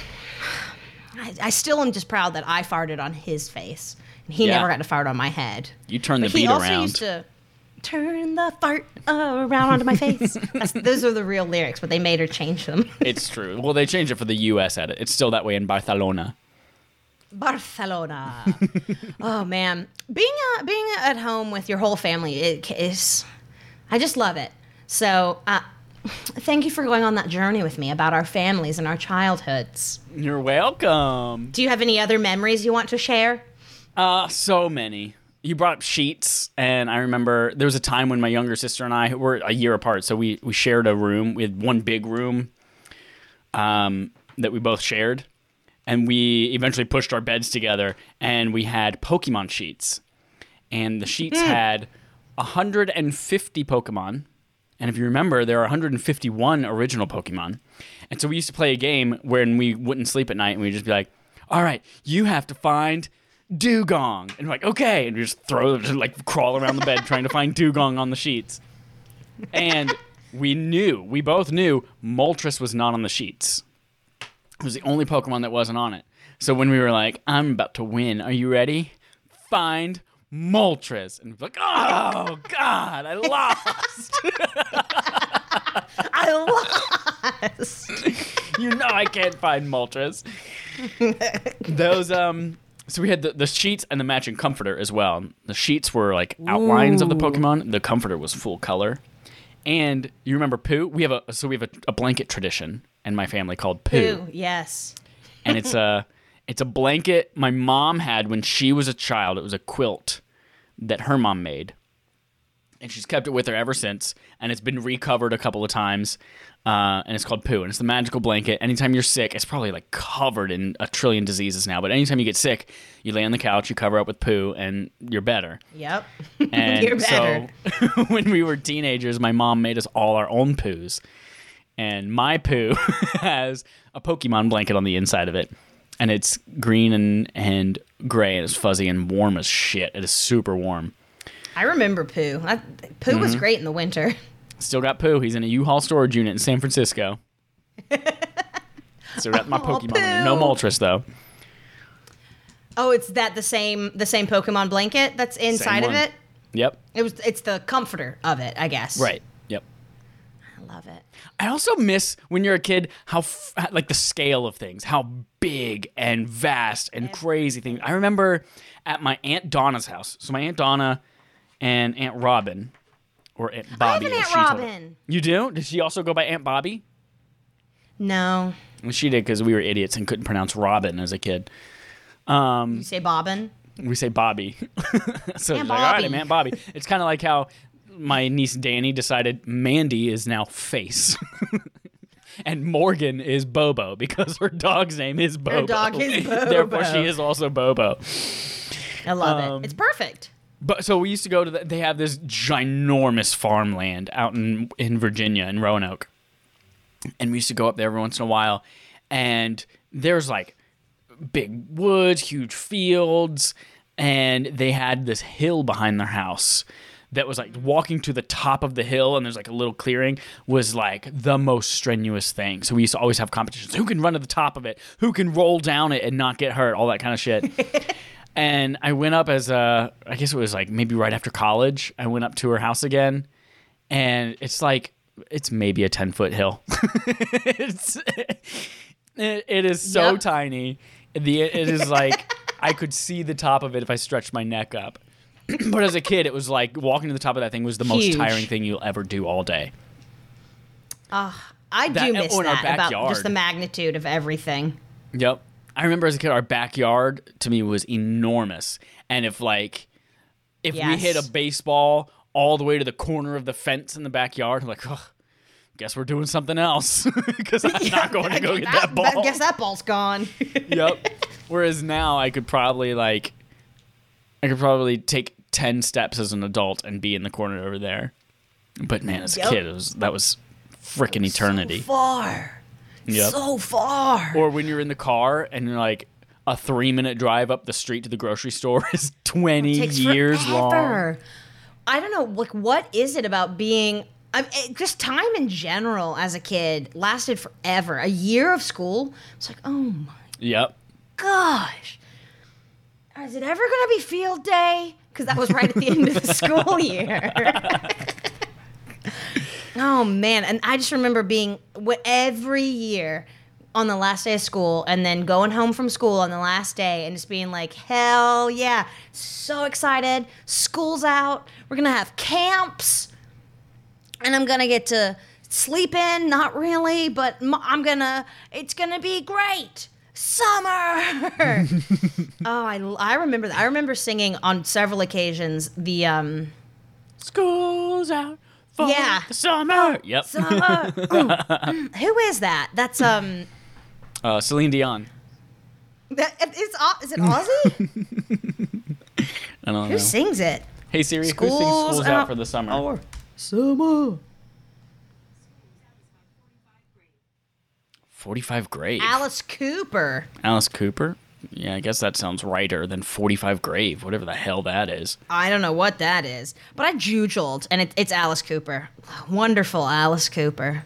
I, I still am just proud that I farted on his face. And he Yeah. never got to fart on my head. You turn the But he beat also around. used to turn the fart around onto my face. (laughs) Those are the real lyrics, but they made her change them. (laughs) It's true. Well, they changed it for the U.S. edit. It's still that way in Barcelona. Barcelona. oh man, being uh, being at home with your whole family it is, I just love it. So, uh, (laughs) thank you for going on that journey with me about our families and our childhoods. You're welcome. Do you have any other memories you want to share? Uh, so many. You brought up sheets, and I remember there was a time when my younger sister and I were a year apart, so we we shared a room. We had one big room, um, that we both shared, and we eventually pushed our beds together, and we had Pokemon sheets, and the sheets had 150 Pokemon. And if you remember, there are 151 original Pokemon. And so we used to play a game when we wouldn't sleep at night and we'd just be like, all right, you have to find Dewgong. And we're like, okay. And we just throw, just like crawl around the bed (laughs) trying to find Dewgong on the sheets. And we knew, we both knew Moltres was not on the sheets. It was the only Pokemon that wasn't on it. So when we were like, I'm about to win, are you ready? Find Moltres. And we're like, oh, God, I lost. (laughs) I lost. you know I can't find Moltres. Those um so we had the, the sheets and the matching comforter as well. The sheets were like outlines of the Pokemon. The comforter was full color. And you remember Pooh? We have a so we have a, a blanket tradition in my family called Pooh. Ooh, yes. And it's a it's a blanket my mom had when she was a child. It was a quilt that her mom made. And she's kept it with her ever since. And it's been recovered a couple of times. Uh, and it's called Poo. And it's the magical blanket. Anytime you're sick, it's probably like covered in a trillion diseases now. But anytime you get sick, you lay on the couch, you cover up with poo, and you're better. Yep. (laughs) And You're better. so (laughs) when we were teenagers, my mom made us all our own poos. And my poo (laughs) has a Pokemon blanket on the inside of it. And it's green and, and gray, and it's fuzzy and warm as shit. It is super warm. I remember Pooh. I, Pooh Mm-hmm. was great in the winter. Still got Pooh. He's in a U-Haul storage unit in San Francisco. (laughs) so got my Aw, Pokemon. in there. No. Moltres though. Oh, it's that the same the same Pokemon blanket that's inside of it. Yep. It was it's the comforter of it, I guess. Right. Yep. I love it. I also miss when you're a kid how f- like the scale of things, how big and vast and crazy things. I remember at my aunt Donna's house. So my aunt Donna and Aunt Robin, or Aunt Bobby. I have an Aunt. Robin. You do? Did she also go by Aunt Bobby? No. Well, She did because we were idiots and couldn't pronounce Robin as a kid. Um, you say Bobbin? We say Bobby. (laughs) so Aunt it's like, all right, I'm Aunt Bobby. It's kind of like how my niece Danny decided Mandy is now Face. (laughs) and Morgan is Bobo because her dog's name is Bobo. Her dog is Bobo. (laughs) Therefore, she is also Bobo. I love Um, it. It's perfect. But so we used to go to the, they have this ginormous farmland out in in Virginia in Roanoke. and we used to go up there every once in a while and there's like big woods huge fields and they had this hill behind their house that was like walking to the top of the hill and there's like a little clearing was like the most strenuous thing. So we used to always have competitions. Who can run to the top of it? Who can roll down it and not get hurt? All that kind of shit. (laughs) And i went up as a i guess it was like maybe right after college i went up to her house again. And it's like it's maybe a 10 foot hill. (laughs) It's it, it is so Yep. tiny. The it is like i could see the top of it if i stretched my neck up (clears throat) but as a kid it was like walking to the top of that thing was the most tiring thing you'll ever do all day I That- do miss that about just the magnitude of everything. Yep. I remember as a kid, our backyard to me was enormous, and if like if we hit a baseball all the way to the corner of the fence in the backyard, I'm like, oh, guess we're doing something else (laughs) because I'm not (laughs) going to go get that, ball. I guess that ball's gone. yep. (laughs) Whereas now I could probably like, I could probably take ten steps as an adult and be in the corner over there. But man, as a Yep. kid, it was that was freaking eternity. So far. Yep. So far. or when you're in the car and you're like a three minute drive up the street to the grocery store (laughs) is 20 takes years long. I don't know, like what is it about being I it, eh, just time in general as a kid lasted forever. A year of school. It's like, oh my yep gosh. Is it ever going to be field day? Because that was right at the end of the school year. oh man, and I just remember being every year on the last day of school, and then going home from school on the last day, and just being like, hell yeah, so excited! School's out. We're gonna have camps, and I'm gonna get to sleep in. Not really, but I'm gonna. It's gonna be great. Summer. (laughs) oh, I, I remember that. I remember singing on several occasions the um school's out for Yeah. the summer yep summer. (laughs) Mm, Who is that? That's um. uh, celine dion That is Au- is it (laughs) Ozzy? i don't Who know sings it? hey siri who sings School's school's out, out for the summer Or summer. 45 grave Alice Cooper. alice cooper yeah i guess that sounds righter than 45 grave whatever the hell that is I don't know what that is, but I jujoled, and it, it's Alice Cooper. Wonderful Alice Cooper.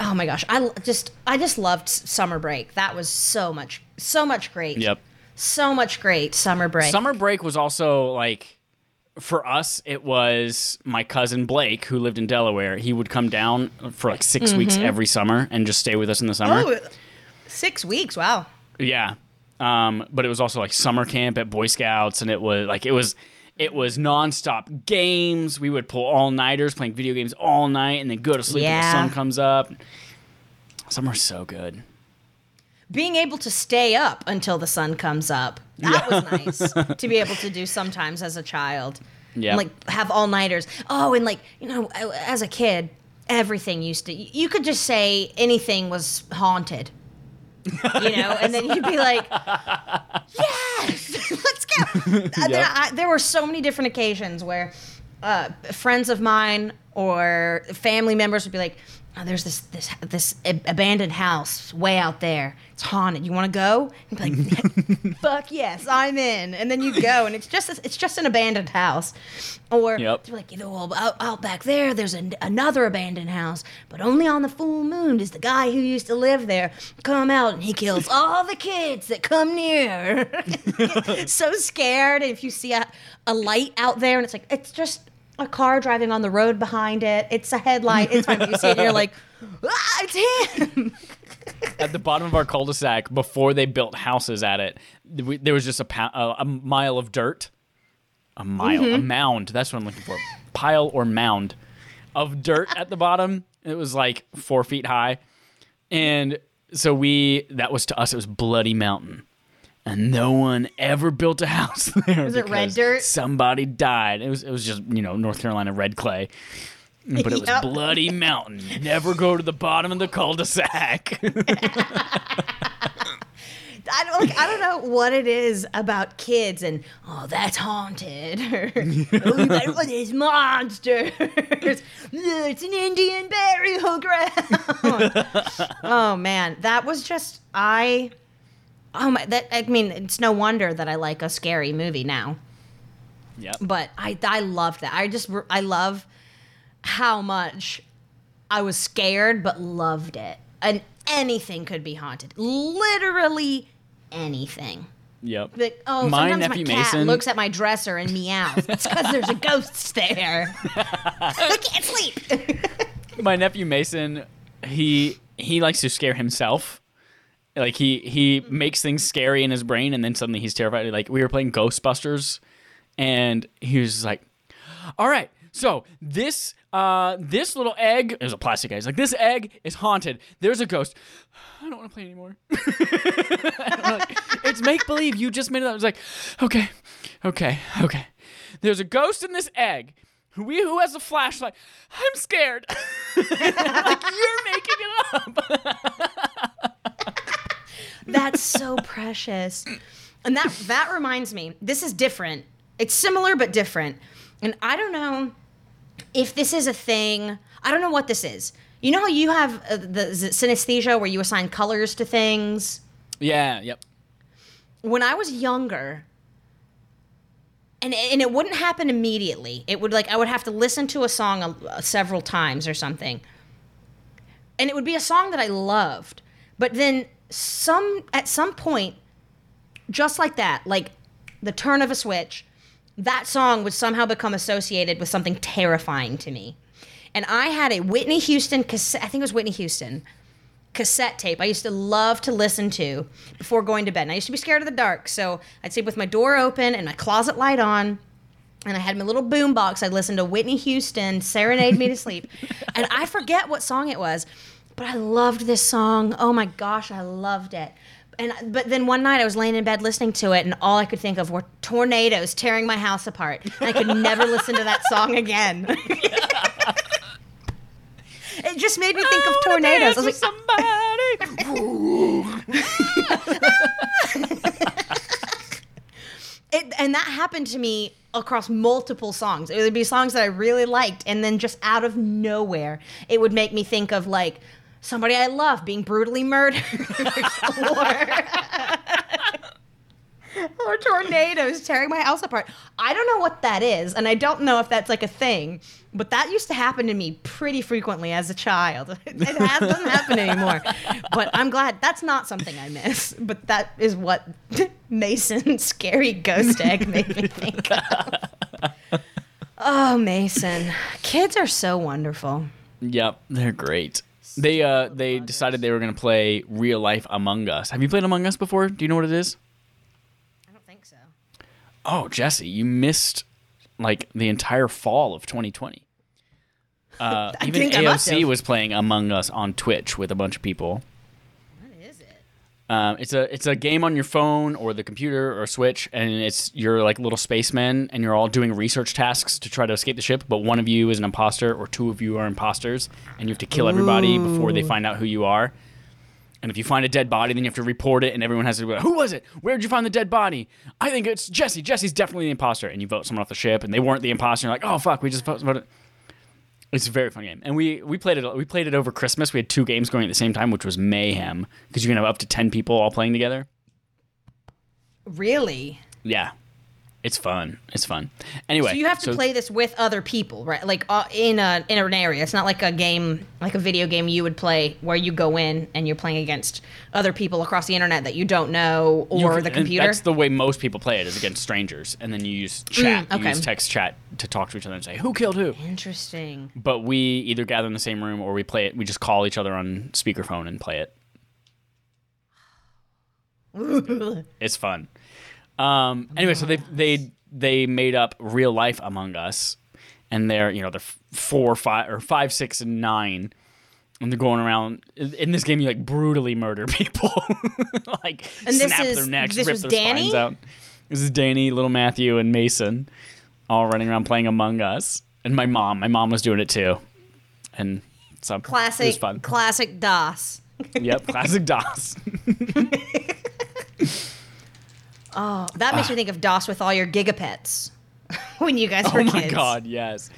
Oh my gosh, I just I just loved summer break. That was so much so much great. yep So much great summer break. Summer break was also like for us it was my cousin Blake who lived in Delaware. He would come down for like 6 weeks every summer and just stay with us in the summer. Mm-hmm. oh, six weeks. Wow. Yeah. Um, but it was also like summer camp at Boy Scouts and it was like it was it was nonstop games. We would pull all nighters playing video games all night and then go to sleep when the sun comes up. Summer's so good. Being able to stay up until the sun comes up. That was nice to be able to do sometimes as a child. Yeah. And, like have all nighters oh and like you know as a kid everything used to you could just say anything was haunted. You know and then you'd be (laughs) like yes (laughs) let's go. Uh, (laughs) there, I, there were so many different occasions where uh, friends of mine or family members would be like oh, there's this this this abandoned house way out there. It's haunted. You want to go? And be like (laughs) fuck yes i'm in. And then you go and it's just it's just an abandoned house. Or Yep. they're like you know well, out, out back there there's an, another abandoned house but only on the full moon does the guy who used to live there come out and he kills (laughs) all the kids that come near. (laughs) So scared and if you see a, a light out there and it's like it's just a car driving on the road behind it. It's a headlight. It's fine. But You see it, you're like (laughs) ah, it's him. (laughs) At the bottom of our cul-de-sac before they built houses at it we, there was just a, pa- a, a mile of dirt. A mile a mound. That's what i'm looking for. Pile or mound of dirt at the bottom. It was like four feet high. And so we that was to us it was bloody mountain and no one ever built a house (laughs) there Was it red dirt? somebody died it was it was just you know north carolina red clay but it was Yep. bloody (laughs) mountain never go to the bottom of the cul-de-sac (laughs) I, like, I don't know what it is about kids and oh that's haunted or oh, that monsters. it's an Indian burial ground. oh man, that was just I. Oh my! That I mean, it's no wonder that I like a scary movie now. Yep. But I I loved that. I just I love how much I was scared but loved it. And anything could be haunted. Literally anything. Yep. Like, oh, My sometimes nephew my cat Mason- looks at my dresser and meows. (laughs) It's because there's a ghost there. (laughs) I can't sleep. (laughs) my nephew Mason, he he likes to scare himself. Like he he makes things scary in his brain, and then suddenly he's terrified. Like we were playing Ghostbusters, and he was like, "All right, so this uh this little egg was a plastic egg. He's like this egg is haunted. There's a ghost. I don't want to play anymore. Like, (laughs) it's make believe. You just made it up. I was like, okay, okay, okay. There's a ghost in this egg. We who has a flashlight? I'm scared. (laughs) like you're making it up. (laughs) That's so precious. And that that reminds me. This is different. It's similar but different. And I don't know if this is a thing. I don't know what this is. You know how you have uh, the synesthesia where you assign colors to things? Yeah. Yep. when I was younger, and and it wouldn't happen immediately. It would like I would have to listen to a song a, several times or something, and it would be a song that I loved. But then some at some point, just like that, like the turn of a switch, that song would somehow become associated with something terrifying to me. And I had a Whitney Houston cassette. I think it was Whitney Houston cassette tape I used to love to listen to before going to bed. And I used to be scared of the dark, so I'd sleep with my door open and my closet light on. And I had my little boom box. I'd listen to Whitney Houston serenade me to sleep. (laughs) And I forget what song it was, but I loved this song. Oh my gosh, I loved it. And but then one night I was laying in bed listening to it, and all I could think of were tornadoes tearing my house apart. And I could never (laughs) listen to that song again. (laughs) it just made me think of tornadoes. I was like, somebody. (laughs) it, and that happened to me across multiple songs. It would be songs that I really liked, and then just out of nowhere, it would make me think of like somebody I love being brutally murdered, (laughs) or, or tornadoes tearing my house apart. I don't know what that is, and I don't know if that's like a thing, but that used to happen to me pretty frequently as a child. (laughs) It has, doesn't happen anymore, but I'm glad that's not something I miss. But that is what (laughs) Mason's scary ghost egg made me think of. Oh, Mason, kids are so wonderful. Yep. They're great. They uh they decided they were gonna play real life Among Us. Have you played Among Us before? Do you know what it is? I don't think so. Oh, Jesse, you missed like the entire fall of 2020. Uh, (laughs) even AOC was playing Among Us on Twitch with a bunch of people. What is it? Um, it's a it's a game on your phone or the computer or Switch, and it's you're like little spacemen, and you're all doing research tasks to try to escape the ship. But one of you is an imposter, or two of you are imposters, and you have to kill everybody before they find out who you are. And if you find a dead body, then you have to report it, and everyone has to go, "Who was it? Where'd you find the dead body?" I think it's Jesse. Jesse's definitely the imposter, and you vote someone off the ship, and they weren't the imposter. You're like, "Oh fuck, we just voted." It's a very fun game, and we we played it. We played it over Christmas. We had two games going at the same time, which was mayhem because you can have up to ten people all playing together. Really? Yeah, it's fun. It's fun. Anyway, So you have to play this with other people, right? Like uh, in a in an area. It's not like a game, like a video game you would play where you go in and you're playing against other people across the internet that you don't know or the computer. That's the way most people play it is against strangers, and then you use chat. Mm, okay. You use text chat to talk to each other and say who killed who. Interesting. But we either gather in the same room or we play it. We just call each other on speakerphone and play it. (laughs) It's fun. Um, anyway, so they they they made up real life Among Us, and they're you know they're four, five, or five, six, and nine, and they're going around in this game. You like brutally murder (laughs) people, like snap is- their necks, this rip their Danny? spines out. This is Danny, little Matthew, and Mason, all running around playing Among Us, and my mom. My mom was doing it too, and so it was Classic. fun. Classic DOS. yep, classic DOS. (laughs) Oh, that makes me think of DOS with all your gigapets (laughs) when you guys were kids. Oh my god, yes.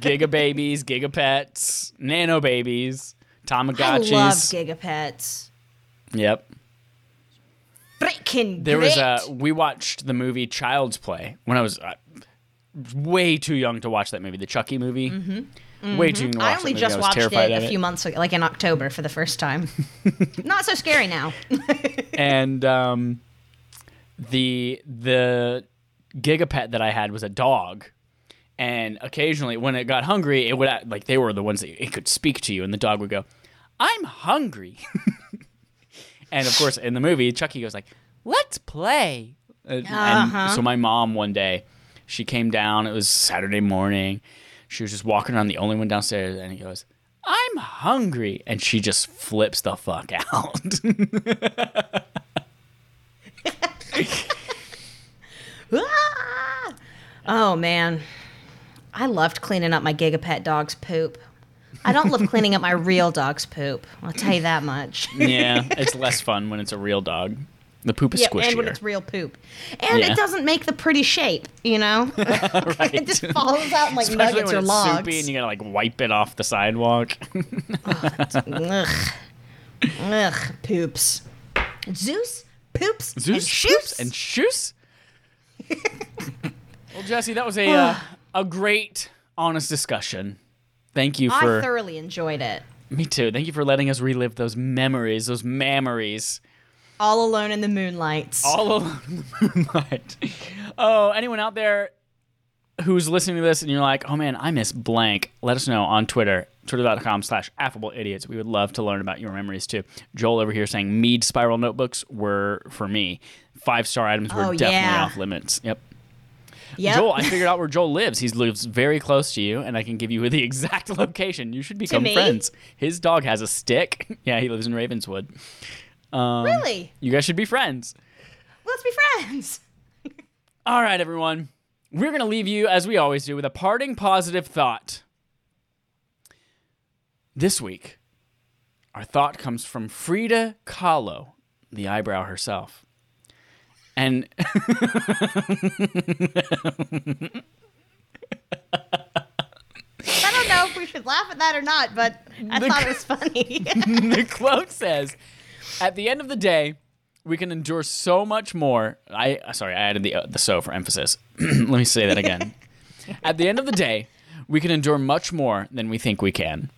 Giga babies, gigapets, nano babies, Tamagotchis. I love gigapets. yep. Freaking There was a we watched the movie Child's Play when I was uh, way too young to watch that movie, the Chucky movie. Way too young to watch Mm-hmm. I only just I watched it a few months ago, like in October for the first time. (laughs) Not so scary now. and um, the the gigapet that I had was a dog. And occasionally, when it got hungry, it would act- like they were the ones that it could speak to you, and the dog would go, "I'm hungry." (laughs) and of course, in the movie, Chucky goes like, "Let's play." And, and Uh-huh. so my mom one day, she came down. It was Saturday morning. She was just walking around, the only one downstairs, and he goes, "I'm hungry," and she just flips the fuck (laughs) out. Oh man, I loved cleaning up my gigapet dog's poop. I don't love cleaning up my real dog's poop. I'll tell you that much. yeah, (laughs) it's less fun when it's a real dog. The poop is Yeah, squishier. and when it's real poop, and Yeah. it doesn't make the pretty shape, you know. right. (laughs) (laughs) it just falls out like Especially nuggets when or it's logs. soupy and you gotta like wipe it off the sidewalk. Ugh. Ugh. Poops. Zeus poops and Zeus shoots. poops and shoes. Well, Jesse, that was a (sighs) uh, a great, honest discussion. Thank you for. I thoroughly enjoyed it. me too. Thank you for letting us relive those memories, those memories. All alone in the moonlight. all alone in the moonlight. Oh, anyone out there who's listening to this and you're like, oh man, I miss blank, let us know on Twitter, twitter.com slash affable idiots. We would love to learn about your memories too. Joel over here saying Mead spiral notebooks were for me. Five star items were Oh, definitely yeah. off limits. Yep. Yep. Joel, I figured out where Joel lives. He lives very close to you, and I can give you the (laughs) exact location. You should become friends. His dog has a stick. (laughs) Yeah, he lives in Ravenswood. Um, really? You guys should be friends. Let's be friends. (laughs) All right, everyone. We're going to leave you, as we always do, with a parting positive thought. This week, our thought comes from Frida Kahlo, the eyebrow herself. And I don't know if we should laugh at that or not, but I The- thought it was funny. (laughs) the quote says, "At the end of the day, we can endure so much more." I sorry, I added the uh, the so for emphasis. (clears throat) Let me say that again. (laughs) At the end of the day, we can endure much more than we think we can.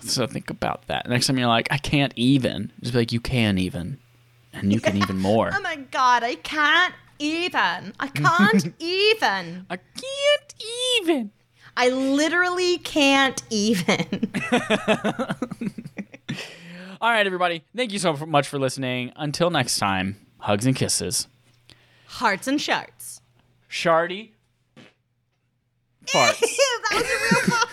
So think about that. Next time you're like, "I can't even," just be like, "You can even, and you can even more." (laughs) oh my god, I can't even. I can't (laughs) even. I can't even. I literally can't even. (laughs) All right, everybody. Thank you so much for listening. Until next time, hugs and kisses. Hearts and sharts. Shardy. Farts. that was a real